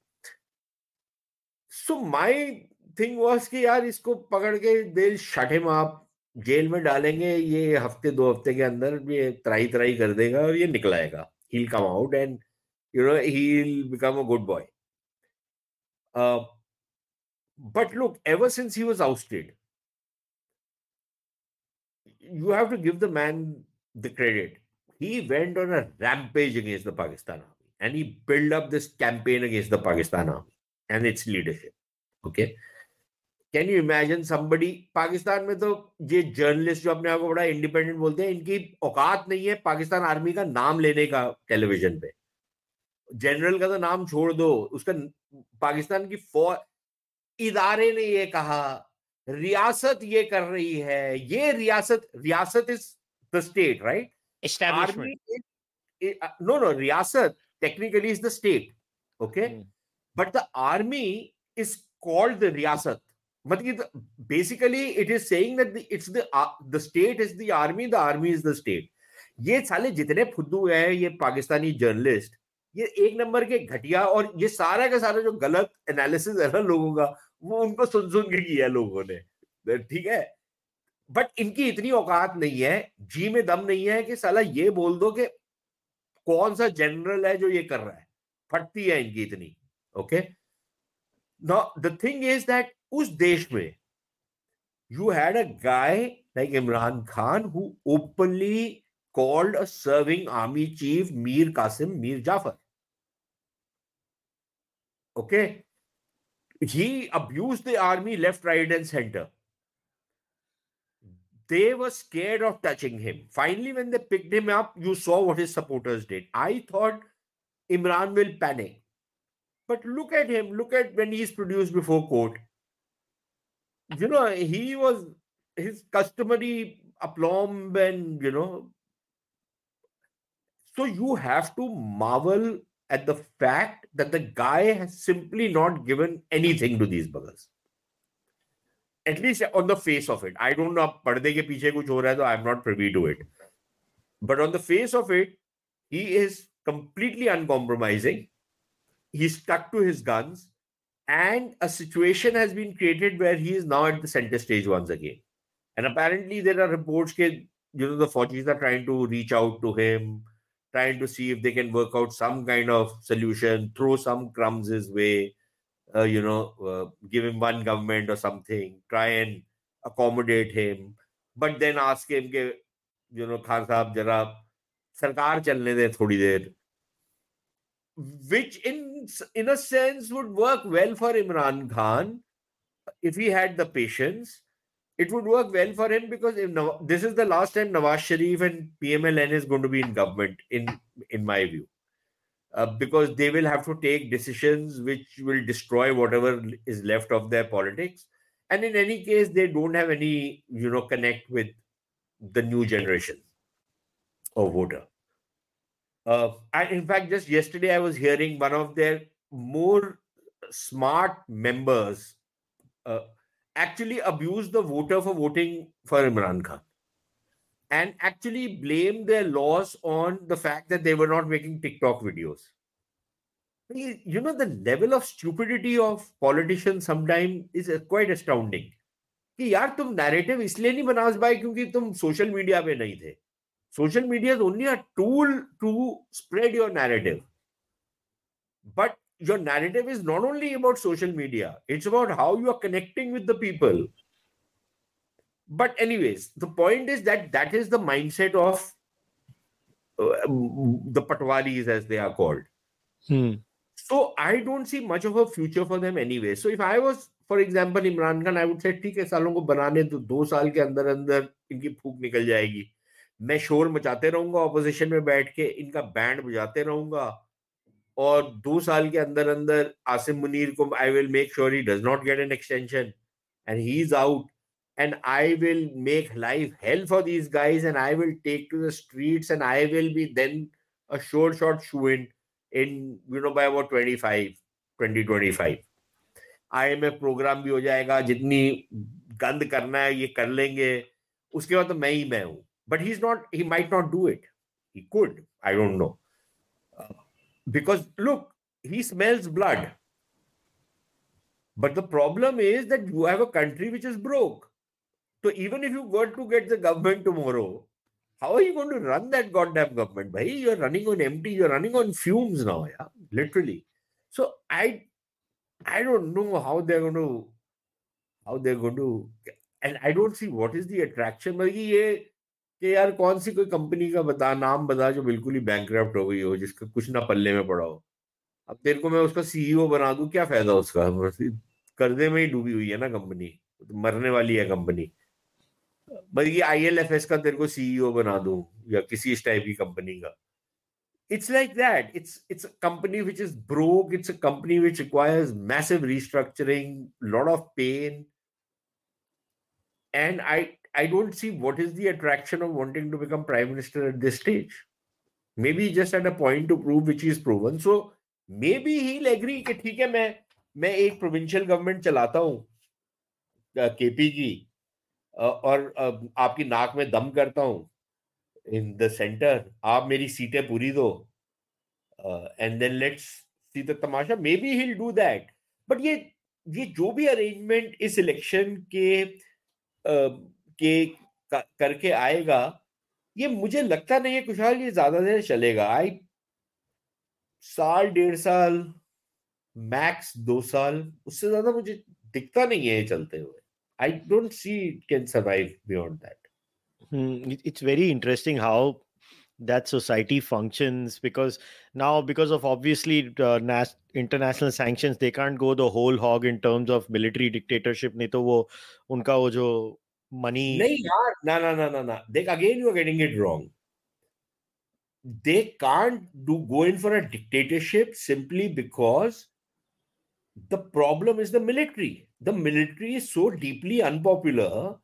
So my thing was कि यार इसको पकड़ के दे shut him आप jail में डालेंगे ये हफ्ते दो हफ्ते के अंदर ये त्राई त्राई कर देगा और ये निकलाएगा he'll come out and you know he'll become a good boy uh, but look ever since he was ousted you have to give the man the credit he went on a rampage against the pakistan army and he built up this campaign against the pakistan army and its leadership okay can you imagine somebody Pakistan में तो ये journalist जो अपने आप को बड़ा independent बोलते हैं इनकी औकात नहीं है पाकिस्तान आर्मी का नाम लेने का टेलीविज़न पे जनरल का तो नाम छोड़ दो उसका पाकिस्तान की फौज इदारे ने ये कहा रियासत ये कर रही है ये रियासत रियासत is the state right? Army no no रियासत technically is the state okay? But the army is called the रियासत मतलब basically it is saying that it's the the state is the army the army is the state. ये साले जितने फुद्दू हैं ये Pakistani journalist ये एक नंबर के घटिया और ये सारा का सारा जो गलत एनालिसिस है ना लोगों का, वो उनको सुन सुन के किया लोगों ने। ठीक है? बट इनकी इतनी औकात नहीं है, जी में दम नहीं है कि साला ये बोल दो कि कौन सा जनरल है जो ये कर रहा है। फटती है इनकी इतनी okay the thing is that उस देश में you had a guy like Imran Khan who openly called a serving army chief Mir Qasim Mir Jafar. Okay. He abused the army left, right, and center. They were scared of touching him. Finally, when they picked him up, you saw what his supporters did. I thought Imran will panic. But look at him. Look at when he's produced before court you know, he was his customary aplomb and, you know, so you have to marvel at the fact that the guy has simply not given anything to these buggers. At least on the face of it. I don't know. Parde ke piche kuch ho hai, so I'm not privy to it. But on the face of it, he is completely uncompromising. He's stuck to his guns. And a situation has been created where he is now at the center stage once again. And apparently there are reports that you know the Fauji's are trying to reach out to him trying to see if they can work out some kind of solution, throw some crumbs his way, uh, you know, uh, give him one government or something, try and accommodate him, but then ask him, you know, Khan Sahab, jara sarkar chalne de thodi der which in in a sense would work well for Imran Khan if he had the patience. It would work well for him because if this is the last time Nawaz Sharif and PMLN is going to be in government, in in my view, uh, because they will have to take decisions which will destroy whatever is left of their politics, and in any case, they don't have any you know connect with the new generation of voter. Uh, and in fact, just yesterday, I was hearing one of their more smart members uh, actually abuse the voter for voting for Imran Khan and actually blame their loss on the fact that they were not making TikTok videos. You know, the level of stupidity of politicians sometimes is quite astounding. कि यार तुम narrative इसलिए नहीं बना पाए क्योंकि तुम social media पे नहीं थे Social media is only a tool to spread your narrative. But your narrative is not only about social media, it's about how you are connecting with the people. But, anyways, the point is that that is the mindset of uh, the Patwaris, as they are called. Hmm. So, I don't see much of a future for them anyway. So, if I was, for example, Imran Khan, I would say, ठीक है सालों को बनाने तो दो साल के अंदर अंदर इनकी फूक निकल जाएगी मैं शोर मचाते रहूंगा ऑपोजिशन में बैठ के इनका बैंड बजाते रहूंगा और दो साल के अंदर अंदर आसिम मुनीर को I will make sure he does not get an extension and he is out and I will make life help for these guys and I will take to the street and I will be then a sure short shoo in in you know by about twenty five twenty twenty five IMF programme भी हो जाएगा, जितनी गंद करना है ये कर लेंगे। उसके बाद तो मैं ही मैं हूँ। But he is not he might not do it he could I don't know because look he smells blood. But the problem is that you have a country which is broke. So even if you were to get the government tomorrow how are you going to run that goddamn government bhai? You're running on empty you're running on fumes now yeah literally. So i i don't know how they're going to how they're going to and i don't see what is the attraction but कि यार कौन सी कोई company का बता, नाम बता जो बिल्कुल ही बैंक हो गई हो, जिसका कुछ ना पल्ले में पड़ा हो। अब तेरे को मैं उसका सीईओ बना दू, क्या फ़ायदा उसका? कर्जे में ही डूबी हुई है ना कंपनी। तो मरने वाली है कंपनी। बल्कि आई एल एफ़ एस का तेरे को सीईओ बना दू, या किसी इस टाइप की कंपनी का। It's like that it's it's company which is broke. It's a company which requires massive restructuring, lot of pain. And i don't see what is the attraction of wanting to become prime minister at this stage maybe just at a point to prove which is proven so maybe he'll agree कि ठीक है मैं मैं एक provincial government चलाता हूँ KP की और आपकी नाक में दम करता हूँ इन द सेंटर आप मेरी सीटें पूरी दो and then let's see the tamasha maybe he'll do that but ये ये जो भी अरेंजमेंट इस इलेक्शन के uh, के करके आएगा ये मुझे लगता नहीं है खुशहाल ये ज़्यादा देर चलेगा आई साल डेढ़ साल मैक्स दो साल उससे ज़्यादा मुझे दिखता नहीं है चलते हुए I don't see it can survive beyond that it's very interesting how that society functions because now because of obviously uh, nas- international sanctions they can't go the whole hog in terms of military dictatorship नहीं तो वो उनका वो जो money. No, no, no, no, no. They, again, you are getting it wrong. They can't do go in for a dictatorship simply because the problem is the military. The military is so deeply unpopular.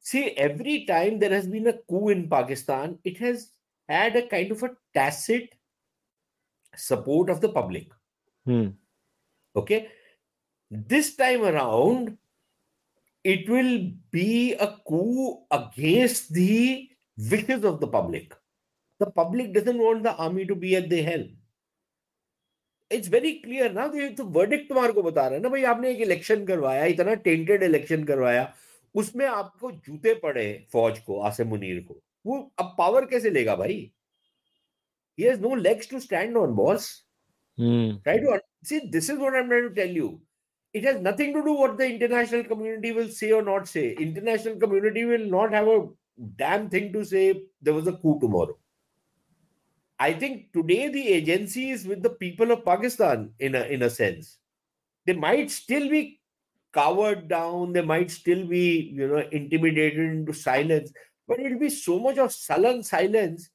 See, every time there has been a coup in Pakistan, it has had a kind of a tacit support of the public. Hmm. Okay. This time around, it will be a coup against the wishes of the public. The public doesn't want the army to be at the helm. It's very clear ना तो verdict तुम्हारे को बता रहा है ना भाई आपने एक इलेक्शन करवाया इतना टेंटेड इलेक्शन करवाया उसमें आपको जूते पड़े फौज को आसे मुनीर को वो अब पावर कैसे लेगा भाई he has no legs to stand on boss hmm. try to see this is what i'm trying to tell you it has nothing to do what the international community will say or not say international community will not have a damn thing to say there was a coup tomorrow I think today the agency is with the people of Pakistan in a in a sense. They might still be cowered down, they might still be, you know, intimidated into silence, but it'll be so much of sullen silence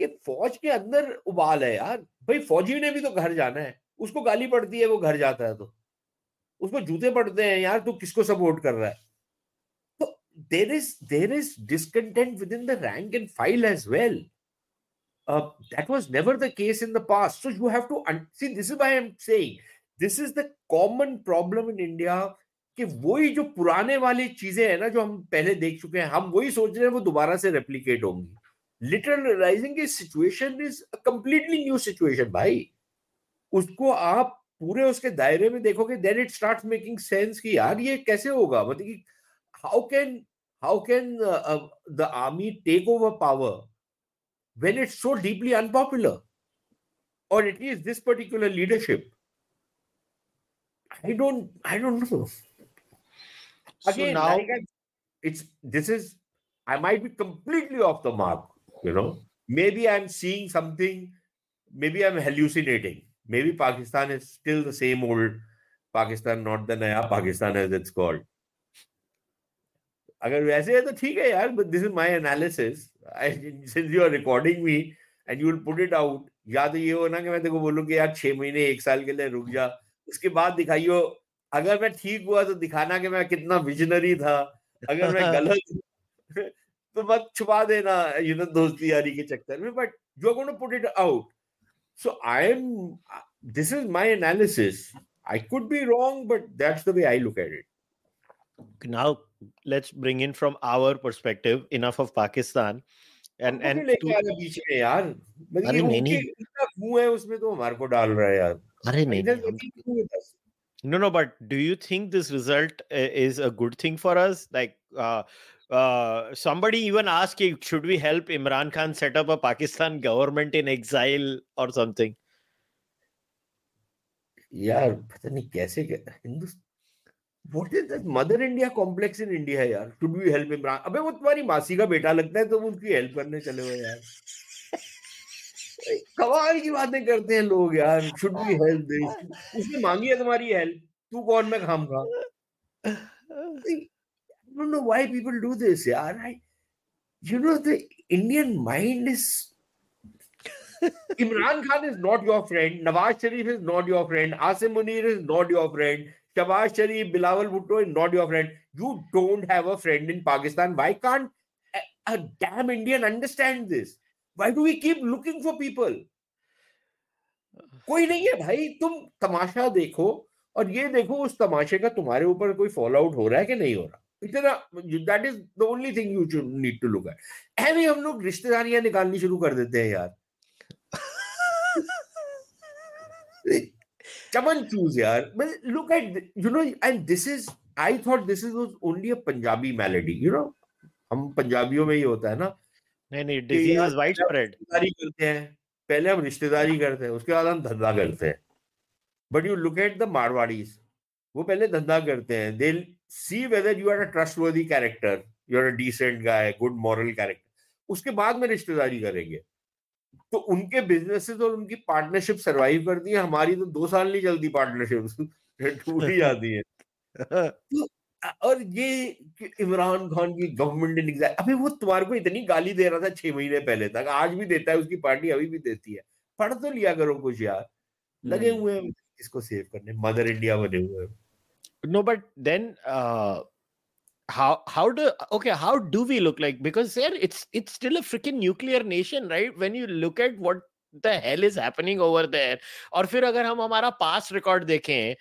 कि फौज के अंदर उबाल है यार भाई फौजी ने भी तो घर जाना है उसको गाली पड़ती है वो घर जाता है तो उसको जूते पड़ते हैं, यार, तू किसको सपोर्ट कर रहा है तो there is there is discontent within the rank and file as well was never the case in the past. So you have to un- see. This is why I'm saying, this is the common problem in India कि वही जो पुराने वाली चीज़ें है ना, जो हम पहले देख चुके हैं, हम वही सोच रहे हैं, वो दोबारा से रेप्लीकेट होंगी literal realizing situation is completely new situation भाई उसको आप पूरे उसके दायरे में देखोगे then it start making sense कि यार ये कैसे होगा? मतलब कि how can how can the army take over power when it's so deeply unpopular और it is this particular leadership I don't I don't know again it's this is I might be completely off the mark you know may be I am seeing something maybe I am hallucinating Maybe Pakistan is still the same old Pakistan, not the Naya Pakistan as it's called. अगर वैसे है तो ठीक है यार but this is my analysis since you are recording me and you will put it out या तो ये हो ना कि मैं को बोलूँ कि यार छह महीने एक साल के लिए रुक जा। उसके बाद दिखाइयो। अगर मैं ठीक हुआ तो दिखाना कि मैं कितना विजनरी था। अगर मैं गलत तो मत छुपा देना यू नो दोस्ती यारी के चक्कर में। But you are going to put it out so I am this is my analysis I could be wrong, but that's the way I look at it. Now, let's bring in from our perspective enough of Pakistan and and लेके आ बीच में यार अरे नहीं नहीं इतना मुंह है उसमें तो हमारे को डाल रहा है यार अरे नहीं no no but do you think this result is a good thing for us like uh, uh, somebody even asked should we help imran khan set up a pakistan government in exile or something? यार पता नहीं कैसे what is that mother India complex in India है यार। Should we help Imran अबे वो तुम्हारी मासी का बेटा लगता है तो उनकी हेल्प करने चले हुए यार। कमाल की बातें करते हैं लोग यार। शुड वी हेल्प दिस उसने मांगी है तुम्हारी हेल्प तू कौन? मैं खाम खा don't know why people do this yaar I, you know the Indian mind is Imran Khan is not your friend Nawaz Sharif is not your friend Asim Munir is not your friend Shahbaz Sharif Bilawal Bhutto is not your friend you don't have a friend in Pakistan why can't a, a damn Indian understand this why do we keep looking for people कोई नहीं है भाई तुम तमाशा देखो और ये देखो उस तमाशे का तुम्हारे ऊपर कोई फॉलो आउट हो रहा है कि नहीं हो रहा इतना that is the only thing you should need to look at ऐसे हम लोग रिश्तेदारियाँ निकालनी शुरू कर देते हैं यार। चमन चूज़ यार। Look at you know and this is I thought this is only a Punjabi melody you know हम पंजाबियों में ही होता है ना? नहीं नहीं डिज़ीज़ इज़ वाइड स्प्रेड करते हैं। पहले हम रिश्तेदारी करते हैं उसके बाद हम धंधा करते हैं। But you look at the Marwaris वो पहले धंधा करते हैं। They see whether you are a trustworthy character you are a decent guy good moral character उसके बाद में रिश्तेदारी करेंगे। तो उनके बिजनेसेस और उनकी पार्टनरशिप सरवाइव करती है। हमारी तो दो साल नहीं चलती पार्टनरशिप टूट ही जाती है। तो और ये इमरान खान की गवर्नमेंट ने अभी वो तुम्हारे को इतनी गाली दे रहा था छह महीने पहले तक। आज भी देता है उसकी पार्टी अभी भी देती है। पढ़ तो लिया करो कुछ यार। लगे हम्म। हुए हैं इसको सेव करने। मदर इंडिया बने हुए हैं। No but then uh how how do okay how do we look like because there it's it's still a freaking nuclear nation right when you look at what the hell is happening over there और फिर अगर हम हमारा past record देखें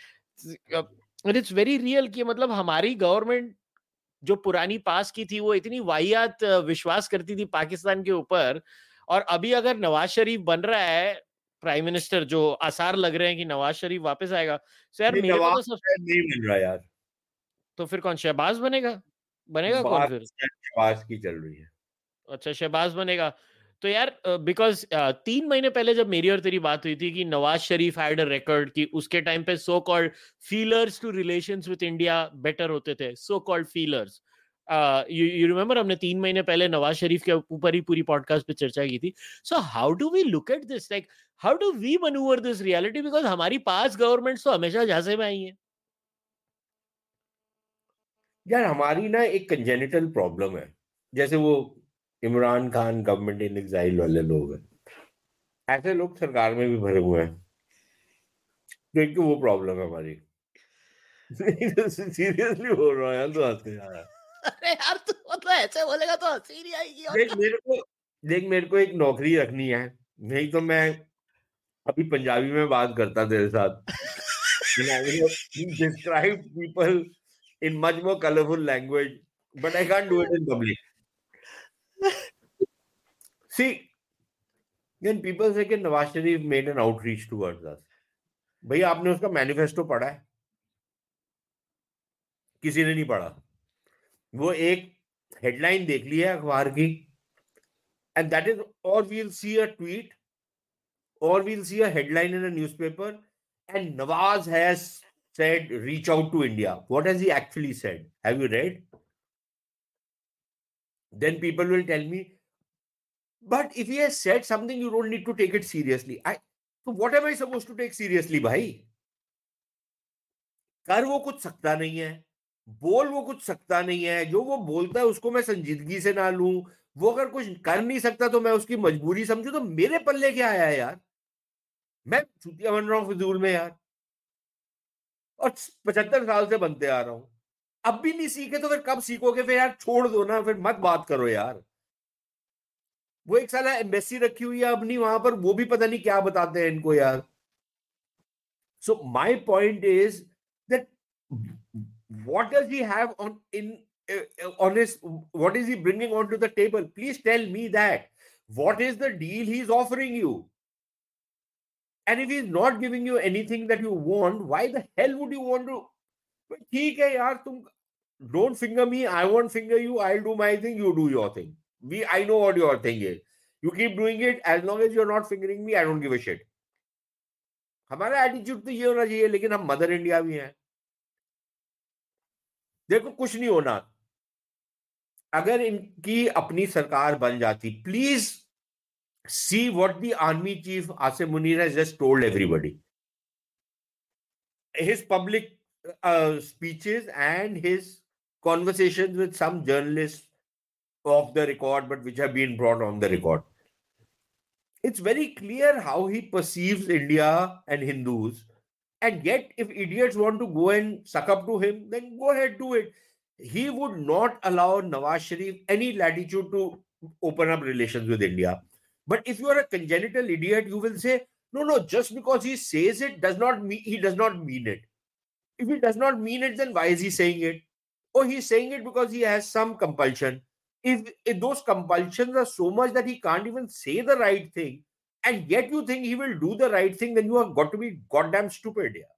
and it's very real कि मतलब हमारी government जो पुरानी पास की थी वो इतनी वाहियात विश्वास करती थी पाकिस्तान के ऊपर और अभी अगर नवाज़ शरीफ बन रहा है प्राइम मिनिस्टर जो आसार लग रहे हैं कि नवाज़ शरीफ वापस आएगा। सो यार मेरे को तो सब नहीं बन रहा यार। तो फिर कौन शहबाज बनेगा? बनेगा कौन फिर? शहबाज की चल रही है। अच्छा शहबाज बनेगा। तो यार बिकॉज़ तीन महीने पहले जब मेरी और तेरी बात हुई थी कि Nawaz Sharif had a record कि उसके टाइम पे so called feelers to relations with India better होते थे so called feelers you remember हमने तीन महीने पहले नवाज़ शरीफ के ऊपर ही पूरी पॉडकास्ट पे चर्चा की थी। So how do we look at this like how do we manoeuvre this reality because हमारी पास गवर्नमेंट तो हमेशा झांसे में आई है। यार, हमारी ना एक कंजेनिटल प्रॉब्लम है। जैसे वो Imran Khan government in exile वाले लोग हैं। ऐसे लोग सरकार में भी भरे हुए हैं। तो एक वो प्रॉब्लम है हमारी। सीरियसली बोल रहा हूँ यार तो हँसते यार। अरे यार तू मतलब ऐसे बोलेगा तो हँसी नहीं आएगी देख मेरे को देख मेरे को एक नौकरी रखनी है नहीं तो मैं अभी पंजाबी में बात करता तेरे साथ। Describe people in much more colourful language but I can't do it in public See, when people say कि Nawaz Sharif made an outreach towards us, भैया आपने उसका मैनिफेस्टो पढ़ा है? किसी ने नहीं पढ़ा। वो एक हेडलाइन देख ली है अखबार की। एंड दैट इज़ और वील सी अ ट्वीट और we'll see a headline in a newspaper and Nawaz has said reach out to India what has he actually said have you read then people will tell me but if you has said something you don't need to take it seriously I तो what am I suppose to take seriously भाई कर वो कुछ सकता नहीं है बोल वो कुछ सकता नहीं है, जो वो बोलता है उसको मैं संजीदगी से ना लू, वो अगर कुछ कर नहीं सकता तो मैं उसकी मजबूरी समझू तो मेरे पल्ले क्या आया है यार? मैं छुट्टियाँ बन रहा हूँ फिजूल में यार। और पचहत्तर साल से बनते आ रहा हूँ। अब भी नहीं सीखे तो फिर कब सीखोगे? फिर यार छोड़ दो ना, फिर मत बात करो यार। वो एक साल एम्बेसी रखी हुई है अब नहीं वहाँ पर, वो भी पता नहीं क्या बताते हैं इनको यार। So my point is that what does he have on in uh, on his what is he bringing onto the table please tell me that what is the deal he's offering you and if he's not giving you anything that you want why the hell would you want to ठीक है यार तुम don't finger me. I won't finger you. I'll do my thing. You do your thing. We, I know what your thing is. You keep doing it. As long as you're not fingering me, I don't give a shit. हमारा attitude तो ये होना चाहिए लेकिन हम mother India भी हैं देखो, कुछ नहीं होना। अगर इनकी अपनी सरकार बन जाती please see what the army chief Asim Munir has just told everybody his public speeches and his conversation with some journalist off the record but which have been broad on the record it's very clear how he perceives India and Hindus And yet, if idiots want to go and suck up to him, then go ahead, do it. He would not allow Nawaz Sharif any latitude to open up relations with India. But if you are a congenital idiot, you will say, no, no, just because he says it does not mean he does not mean it. If he does not mean it, then why is he saying it? Or he's saying it because he has some compulsion. If, if those compulsions are so much that he can't even say the right thing, and yet you think he will do the right thing, then you have got to be goddamn stupid here.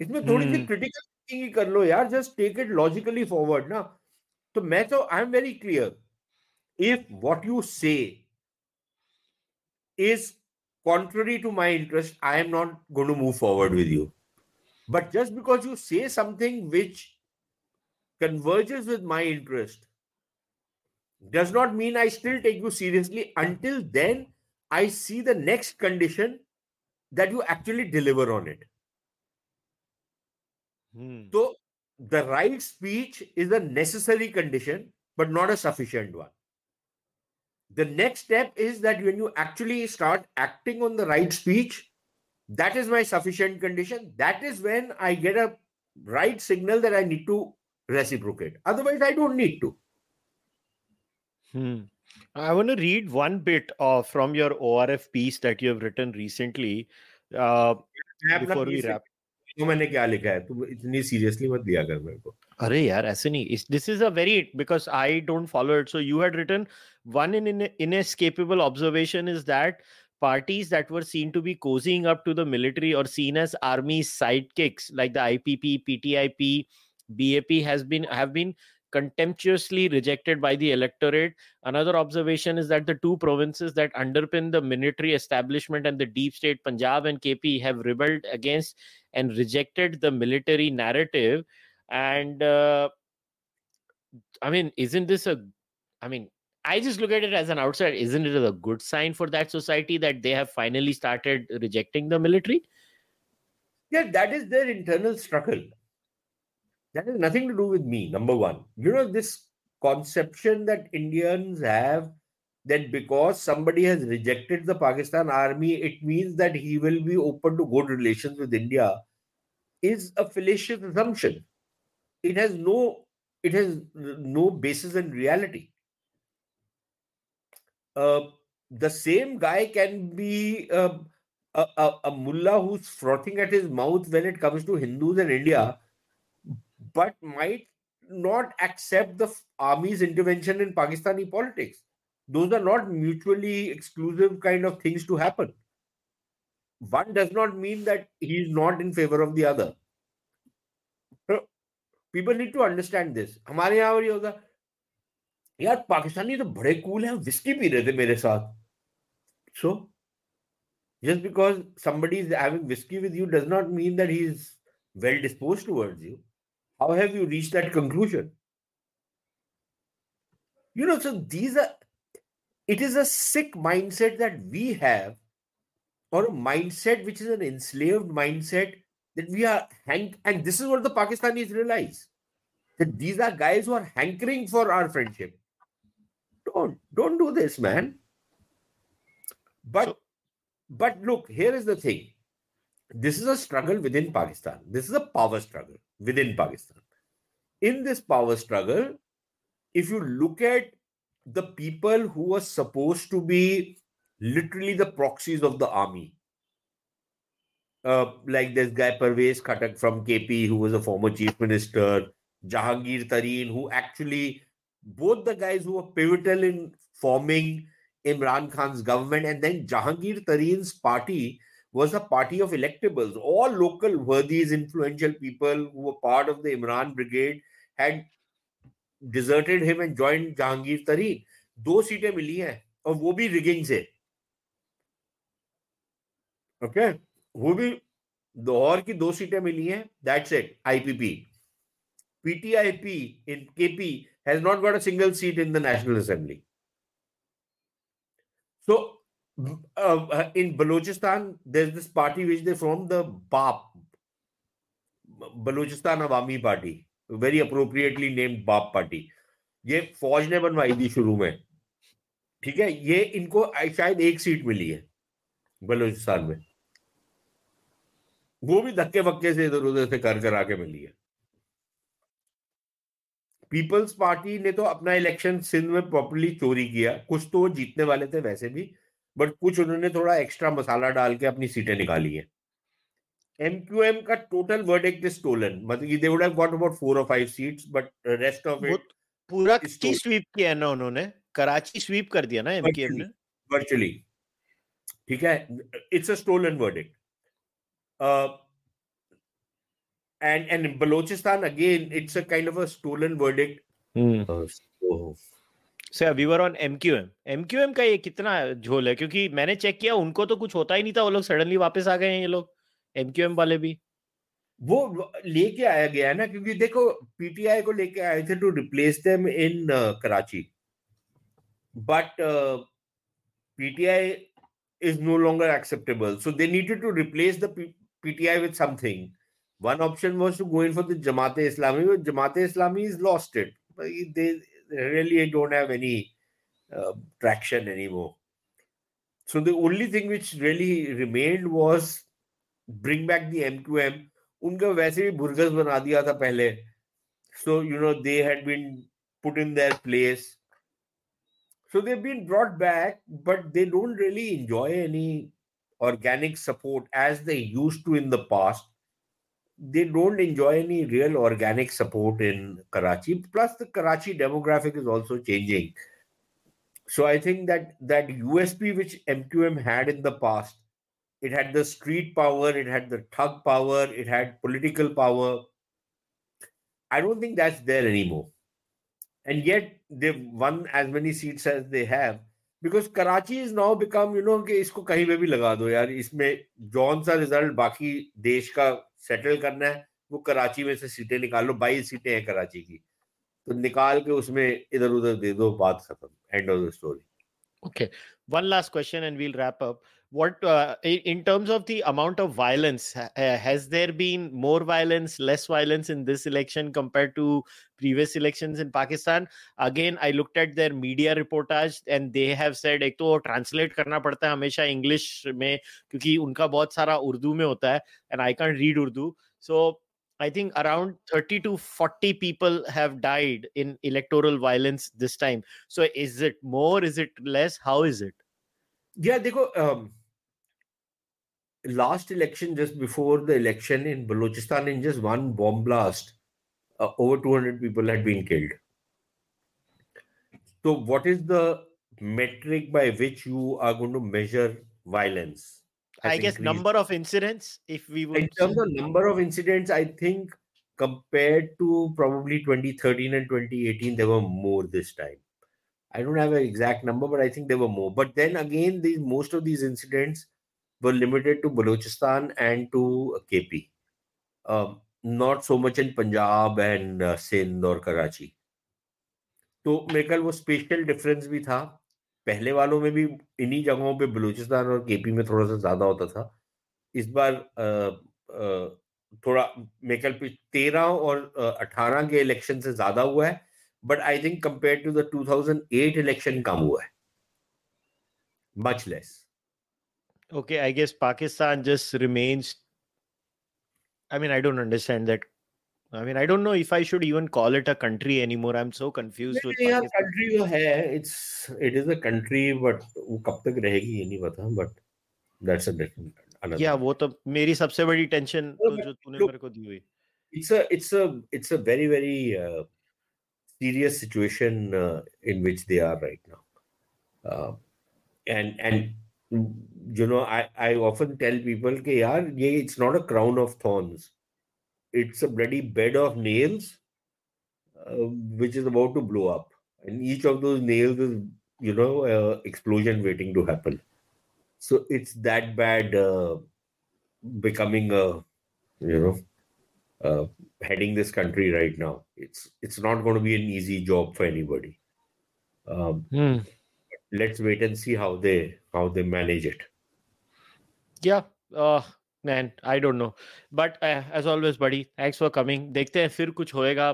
इसमें थोड़ी सी critical thinking ही कर लो यार just take it logically forward ना तो मैं तो I am very clear if what you say is contrary to my interest, I am not going to move forward with you. But just because you say something which converges with my interest does not mean I still take you seriously until then I see the next condition that you actually deliver on it. Hmm. So the right speech is a necessary condition, but not a sufficient one the next step is that when you actually start acting on the right speech that is my sufficient condition that is when i get a right signal that i need to reciprocate otherwise i don't need to hmm. i want to read one bit of from your orf piece that you have written recently uh, before we wrap तो मैंने क्या लिखा है तू इतनी seriously मत दिया कर मेरे को अरे यार ऐसे नहीं this is a very because I don't follow it so you had written one in inescapable observation is that parties that were seen to be cozying up to the military or seen as army sidekicks like the IPP, PTIP, BAP has been have been contemptuously rejected by the electorate. Another observation is that the two provinces that underpin the military establishment and the deep state, Punjab and KP, have rebelled against and rejected the military narrative. And uh, I mean, isn't this a, I mean, I just look at it as an outsider. Isn't it a good sign for that society that they have finally started rejecting the military? Yeah, that is their internal struggle. That has nothing to do with me, number one. You know, this conception that Indians have that because somebody has rejected the Pakistan army, it means that he will be open to good relations with India is a fallacious assumption. It has no it has no basis in reality. Uh, the same guy can be uh, a, a, a mullah who's frothing at his mouth when it comes to Hindus and India but might not accept the army's intervention in Pakistani politics. Those are not mutually exclusive kind of things to happen. One does not mean that he is not in favor of the other. So people need to understand this. हमारे यहाँ और ये होगा यार पाकिस्तानी तो बड़े cool हैं whisky P रहे थे मेरे साथ so just because somebody is having whiskey with you does not mean that he is well disposed towards you how have you reached that conclusion? You know, so these are, it is a sick mindset that we have, or a mindset which is an enslaved mindset that we are hank, and this is what the Pakistanis realize that these are guys who are hankering for our friendship. Don't don't do this, man. But so, but look, here is the thing. This is a struggle within Pakistan. This is a power struggle within Pakistan. In this power struggle, if you look at the people who were supposed to be literally the proxies of the army, uh, like this guy Pervez Khattak from KP, who was a former chief minister, Jahangir Tareen, who actually both the guys who were pivotal in forming Imran Khan's government, and then Jahangir Tareen's party was a party of electables, all local worthies, influential people who were part of the Imran brigade had deserted him and joined Jahangir Tareen. दो सीटें मिली हैं और वो भी rigging से okay okay? वो भी लाहौर की दो सीटें मिली हैं that's it IPP PTIP in KP has not got a single seat in the national assembly so uh, uh, in Balochistan, there's this party which they form the BAP, Balochistan Awami Party, very appropriately named BAP Party. ये फौज ने बनवाई थी शुरू में ठीक है? ये इनको शायद एक सीट मिली है बलोचिस्तान में। वो भी धक्के वक्के से इधर उधर से कर कर आके मिली है। पीपल्स पार्टी ने तो अपना इलेक्शन सिंध में प्रॉपरली चोरी किया। कुछ तो वो जीतने वाले थे वैसे भी। बट कुछ उन्होंने थोड़ा एक्स्ट्रा मसाला डाल के अपनी सीटें निकाली है। एमक्यूएम का टोटल वर्डिक्ट इज़ स्टोलन मतलब they would have got about four और five seats but rest of it पूरा की स्वीप किया ना उन्होंने? कराची स्वीप कर दिया ना एमक्यूएम ने? वर्चुअली ठीक है? It's a stolen verdict and and in Balochistan again, it's a kind of a stolen verdict. Hmm. Uh, so, sir we were on MQM MQM का ये कितना झोल है? क्योंकि मैंने चेक किया उनको तो कुछ होता ही नहीं था वो लोग सडनली वापस आ गए हैं ये लोग एमक्यूएम वाले भी। वो लेके आया गया है ना क्योंकि देखो पीटीआई को लेके आए थे to replace them in Karachi. But PTI is no longer acceptable so they needed to replace the PTI with something One option was to go in for the Jamaat Islami, but Jamaat Islami has lost really don't have any uh, traction anymore. So the only thing which really remained was bring back the MQM. उनका वैसे भी बुर्गस बना दिया था पहले so you know they had been put in their place so they've been brought back but they don't really enjoy any organic support as they used to in the past they don't enjoy any real organic support in Karachi. Plus, the Karachi demographic is also changing. So I think that that USP which MQM had in the past, it had the street power, it had the thug power, it had political power. I don't think that's there anymore. And yet they've won as many seats as they have. Because Karachi is now become you know कि इसको कहीं पे भी लगा दो यार इसमें जौन सा रिजल्ट बाकी देश का सेटल करना है, वो कराची में से सीटें निकाल लो, बाईस सीटें हैं कराची की तो निकाल के उसमें इधर उधर दे दो, बात खत्म end of the story okay one last question and we'll wrap up. what uh, in terms of the amount of violence uh, has there been more violence less violence in this election compared to previous elections in pakistan again i looked at their media reportage and they have said ek to translate karna padta hai hamesha english mein kyunki unka bahut sara urdu mein hota hai and i can't read urdu so I think around 30 to 40 people have died in electoral violence this time. So is it more? Is it less? How is it? Yeah, they go. Um, last election just before the election in Balochistan in just one bomb blast uh, over 200 people had been killed. So what is the metric by which you are going to measure violence? I guess increased. number of incidents, if we would. In terms of number of incidents, I think compared to probably 2013 and 2018, there were more this time. I don't have an exact number, but I think there were more. But then again, these most of these incidents were limited to Balochistan and to KP. Um, not so much in Punjab and uh, Sindh or Karachi. तो मेरे ख्याल वो special difference भी था। पहले वालों में भी इन्हीं जगहों पे बलूचिस्तान और केपी में थोड़ा सा ज़्यादा होता था। इस बार आ, आ, थोड़ा मेकल पे तेरह और अठारह के इलेक्शन से ज़्यादा हुआ है। But I think compare to the 2008 election कम हुआ है। Much less okay i guess pakistan just remains i mean i don't understand that I mean, I don't know if I should even call it a country anymore. I'm so confused with yeah, country है. It's it is a country, but वो कब तक रहेगी ये नहीं पता. But that's a different. Another. Yeah, वो तो मेरी सबसे बड़ी टेंशन तो जो तूने मेरे को दी हुई. It's a it's a it's a very very uh, serious situation uh, in which they are right now, uh, and and you know i i often tell people ke yaar ye it's not a crown of thorns. It's a bloody bed of nails uh, which is about to blow up. And each of those nails is you know uh, explosion waiting to happen. So it's that bad uh, becoming a you know uh, heading this country right now. It's it's not going to be an easy job for anybody. Um, hmm. let's wait and see how they how they manage it. Yeah. Uh, man, I don't know. But uh, as always, buddy, thanks for coming. देखते हैं फिर कुछ होएगा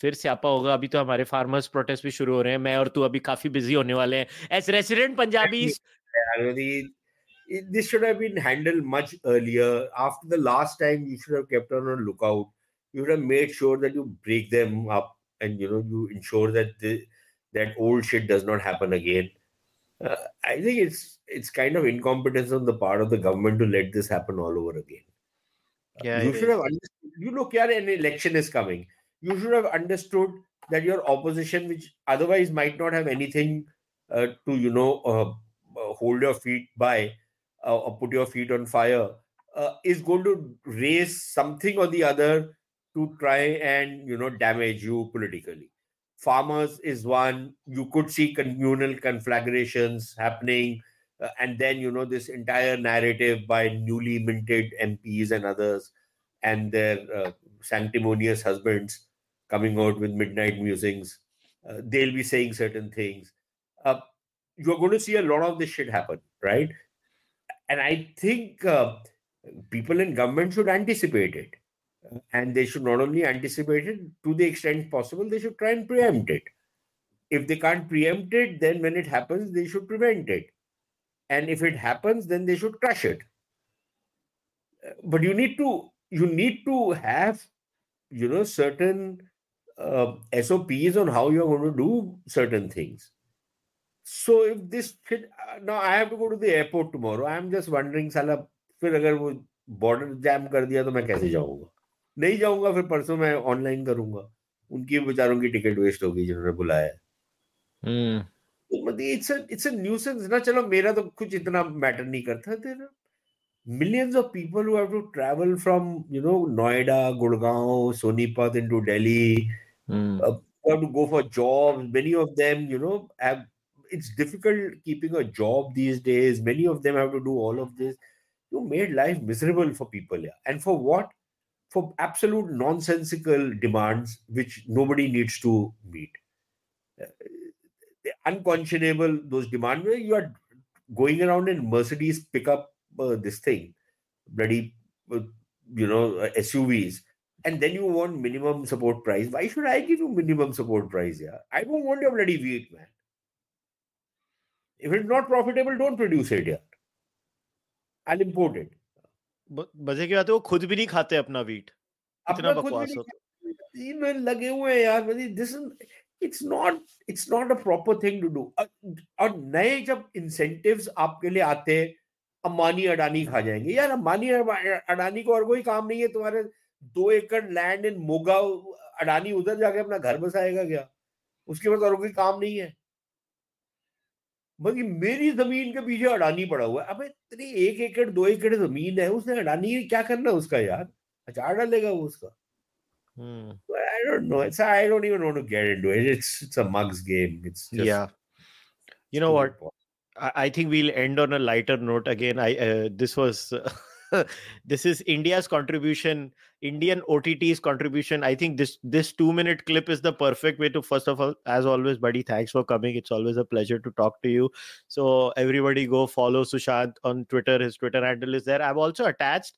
फिर स्यापा होगा अभी तो हमारे फार्मर्स प्रोटेस्ट भी शुरू हो रहे हैं मैं और तू अभी काफी बिजी होने वाले हैं as resident Punjabi this should have been handled much earlier after the last time you should have kept on a lookout you should have made sure that you break them up and you know you ensure that the, that old shit does not happen again uh, i think it's it's kind of incompetence on the part of the government to let this happen all over again. Yeah you should have understood you look here an election is coming. You should have understood that your opposition, which otherwise might not have anything uh, to, you know, uh, uh hold your feet by uh, or put your feet on fire, uh, is going to raise something or the other to try and, you know, damage you politically. Farmers is one. You could see communal conflagrations happening. and then, you know, this entire narrative by newly minted MPs and others and their sanctimonious husbands coming out with midnight musings. Uh, they'll be saying certain things. Uh, you're going to see a lot of this shit happen, right? And I think uh, people in government should anticipate it And they should not only anticipate it to the extent possible, they should try and preempt it. If they can't preempt it, then when it happens, they should prevent it. And if it happens, then they should crush it. But you need to you need to have you know certain uh, SOPs on how you're going to do certain things. So if this fit, uh, now I have to go to the airport tomorrow. I'm just wondering, साला फिर अगर वो border jam कर दिया तो मैं कैसे जाऊंगा नहीं जाऊँगा फिर परसों मैं ऑनलाइन करूँगा। उनकी बेचारों की टिकट वेस्ट होगी जिन्होंने बुलाया। हम्म। मतलब इट्स इट्स अ न्यूसेंस ना चलो मेरा तो कुछ इतना मैटर नहीं करता there millions of people who have to travel from you know Noida Gurgaon Sonipat into Delhi have to go for job many of them you know have it's difficult keeping a job these days many of them have to do all of this you made life miserable for people and for what For absolute nonsensical demands which nobody needs to meet. Uh, unconscionable those demands. Where you are going around in Mercedes pickup uh, this thing, bloody, uh, you know, uh, SUVs and then you want minimum support price. Why should I give you minimum support price? Yeah, I don't want your bloody wheat, man. If it's not profitable, don't produce it. Yeah, I'll import it. मज़े की बात है वो खुद भी नहीं खाते अपना वीट इतना बकवास होता है लगे हुए हैं यार this it's not it's not a proper thing to do और नए जब इंसेंटिव्स आपके लिए आते हैं अंबानी अडानी खा जाएँगे। यार अंबानी अडानी को और कोई काम नहीं है तुम्हारे दो एकड़ लैंड इन मोगा अडानी उधर जाके अपना घर बसाएगा क्या? उसके बाद और कोई काम नहीं है। बल्कि मेरी ज़मीन के पीछे अडानी पड़ा हुआ है अब इतनी एक एकड़ दो एकड़ ज़मीन है उसने अडानी क्या करना उसका यार अचार डालेगा वो उसका Hmm. I don't know. It's I don't even want to get into it. It's it's a mugs game. It's just yeah. You know what? I, I think we'll end on a lighter note again. I uh, this was uh, this is India's contribution, Indian OTT's contribution. I think this this two minute clip is the perfect way to first of all, as always, buddy. Thanks for coming. It's always a pleasure to talk to you. So everybody go follow Sushant on Twitter. His Twitter handle is there. I've also attached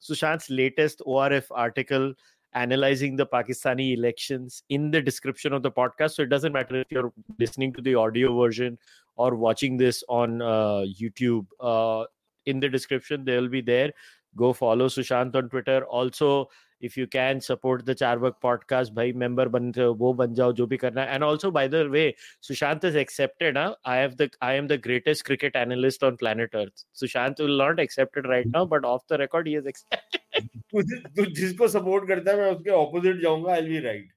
Sushant's latest ORF article analyzing the Pakistani elections in the description of the podcast. So it doesn't matter if you're listening to the audio version or watching this on uh, YouTube. Uh, in the description. They will be there. Go follow Sushant on Twitter. Also, if you can support the Cārvāka podcast, by member ban wo ban jo bhi karna. And also, by the way, Sushant is accepted. Huh? I have the I am the greatest cricket analyst on planet Earth. Sushant will not accept it right now, but off the record, he is accepted. तू जिसको support करता है मैं उसके opposite जाऊंगा opposite. Will be right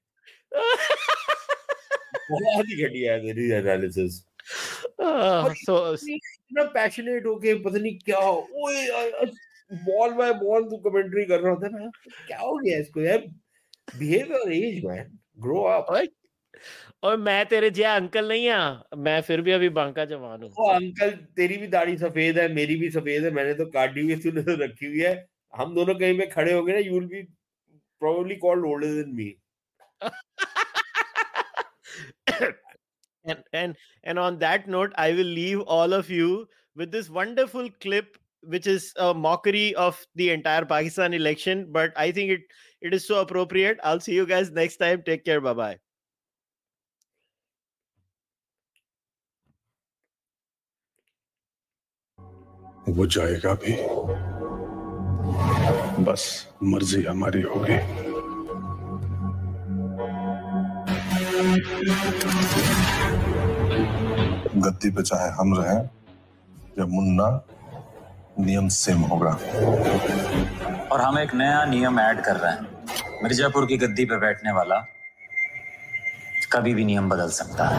बहुत ही घटिया है एनालिसिस इतना पैशनेट होके पता नहीं क्या ओए बॉल बाय बॉल तू कमेंट्री कर रहा होता है क्या हो गया इसको यार? Behave your age man grow up और मैं तेरे जिया अंकल नहीं आ मैं फिर भी अभी बांका जवान हूँ। ओ अंकल तेरी भी दाढ़ी सफ़ेद है मेरी भी सफ़ेद है मैंने तो काटी हुई तूने तो रखी हुई है। हम दोनों कहीं पे खड़े हो गए ना you will be probably called older than me and and and on that note i will leave all of you with this wonderful clip which is a mockery of the entire Pakistan election, but I think it it is so appropriate. I'll see you guys next time. Take care. Bye bye. वो जाएगा भी बस मर्जी हमारी होगी गद्दी पे चाहे हम रहे या मुन्ना नियम सेम होगा। और हम एक नया नियम ऐड कर रहे हैं। मिर्जापुर की गद्दी पे बैठने वाला कभी भी नियम बदल सकता है।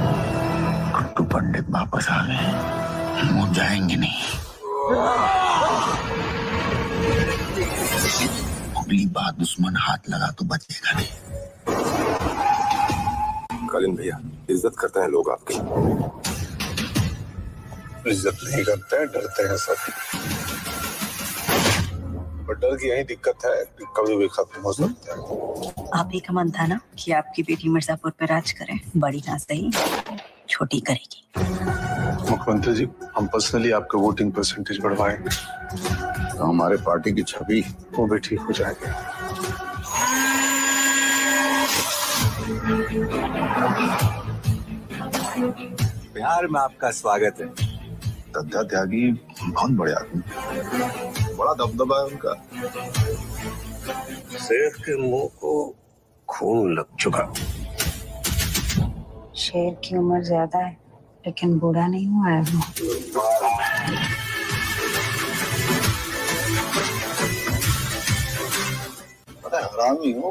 कुट्टू पंडित वापस आ गए वो जाएँगे नहीं। अगली बार दुश्मन हाथ लगा तो बचेगा नहीं। कालिन भैया इज़्ज़त करते हैं लोग आपकी। इज़्ज़त नहीं करते हैं डरते हैं सब। पर डर की यही दिक्कत है कि कभी भी खत्म हो सकता है। आप ही का मन था ना कि आपकी बेटी मिर्जापुर पे राज करे बड़ी ना सही छोटी करेगी। मुख्यमंत्री जी हम पर्सनली आपका वोटिंग परसेंटेज बढ़वाएँगे तो हमारे पार्टी की छवि वो भी ठीक हो जाएगी। बिहार में आपका स्वागत है। दद्दा त्यागी बहुत बड़े आदमी। बड़ा दबदबा है उनका। शेर के मुँह को खून लग चुका। शेर की उम्र ज़्यादा है लेकिन बूढ़ा नहीं हुआ है वो हरामी हो।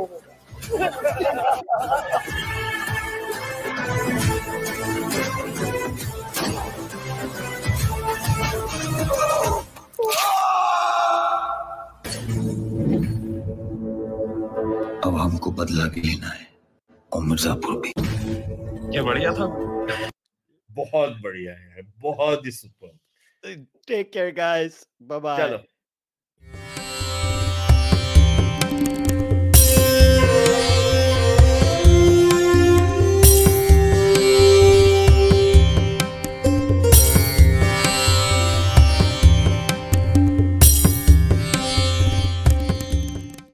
हमको बदला भी लेना है और मिर्जापुर भी। ये बढ़िया था। बहुत बढ़िया है बहुत ही super. Take care guys bye bye चलो।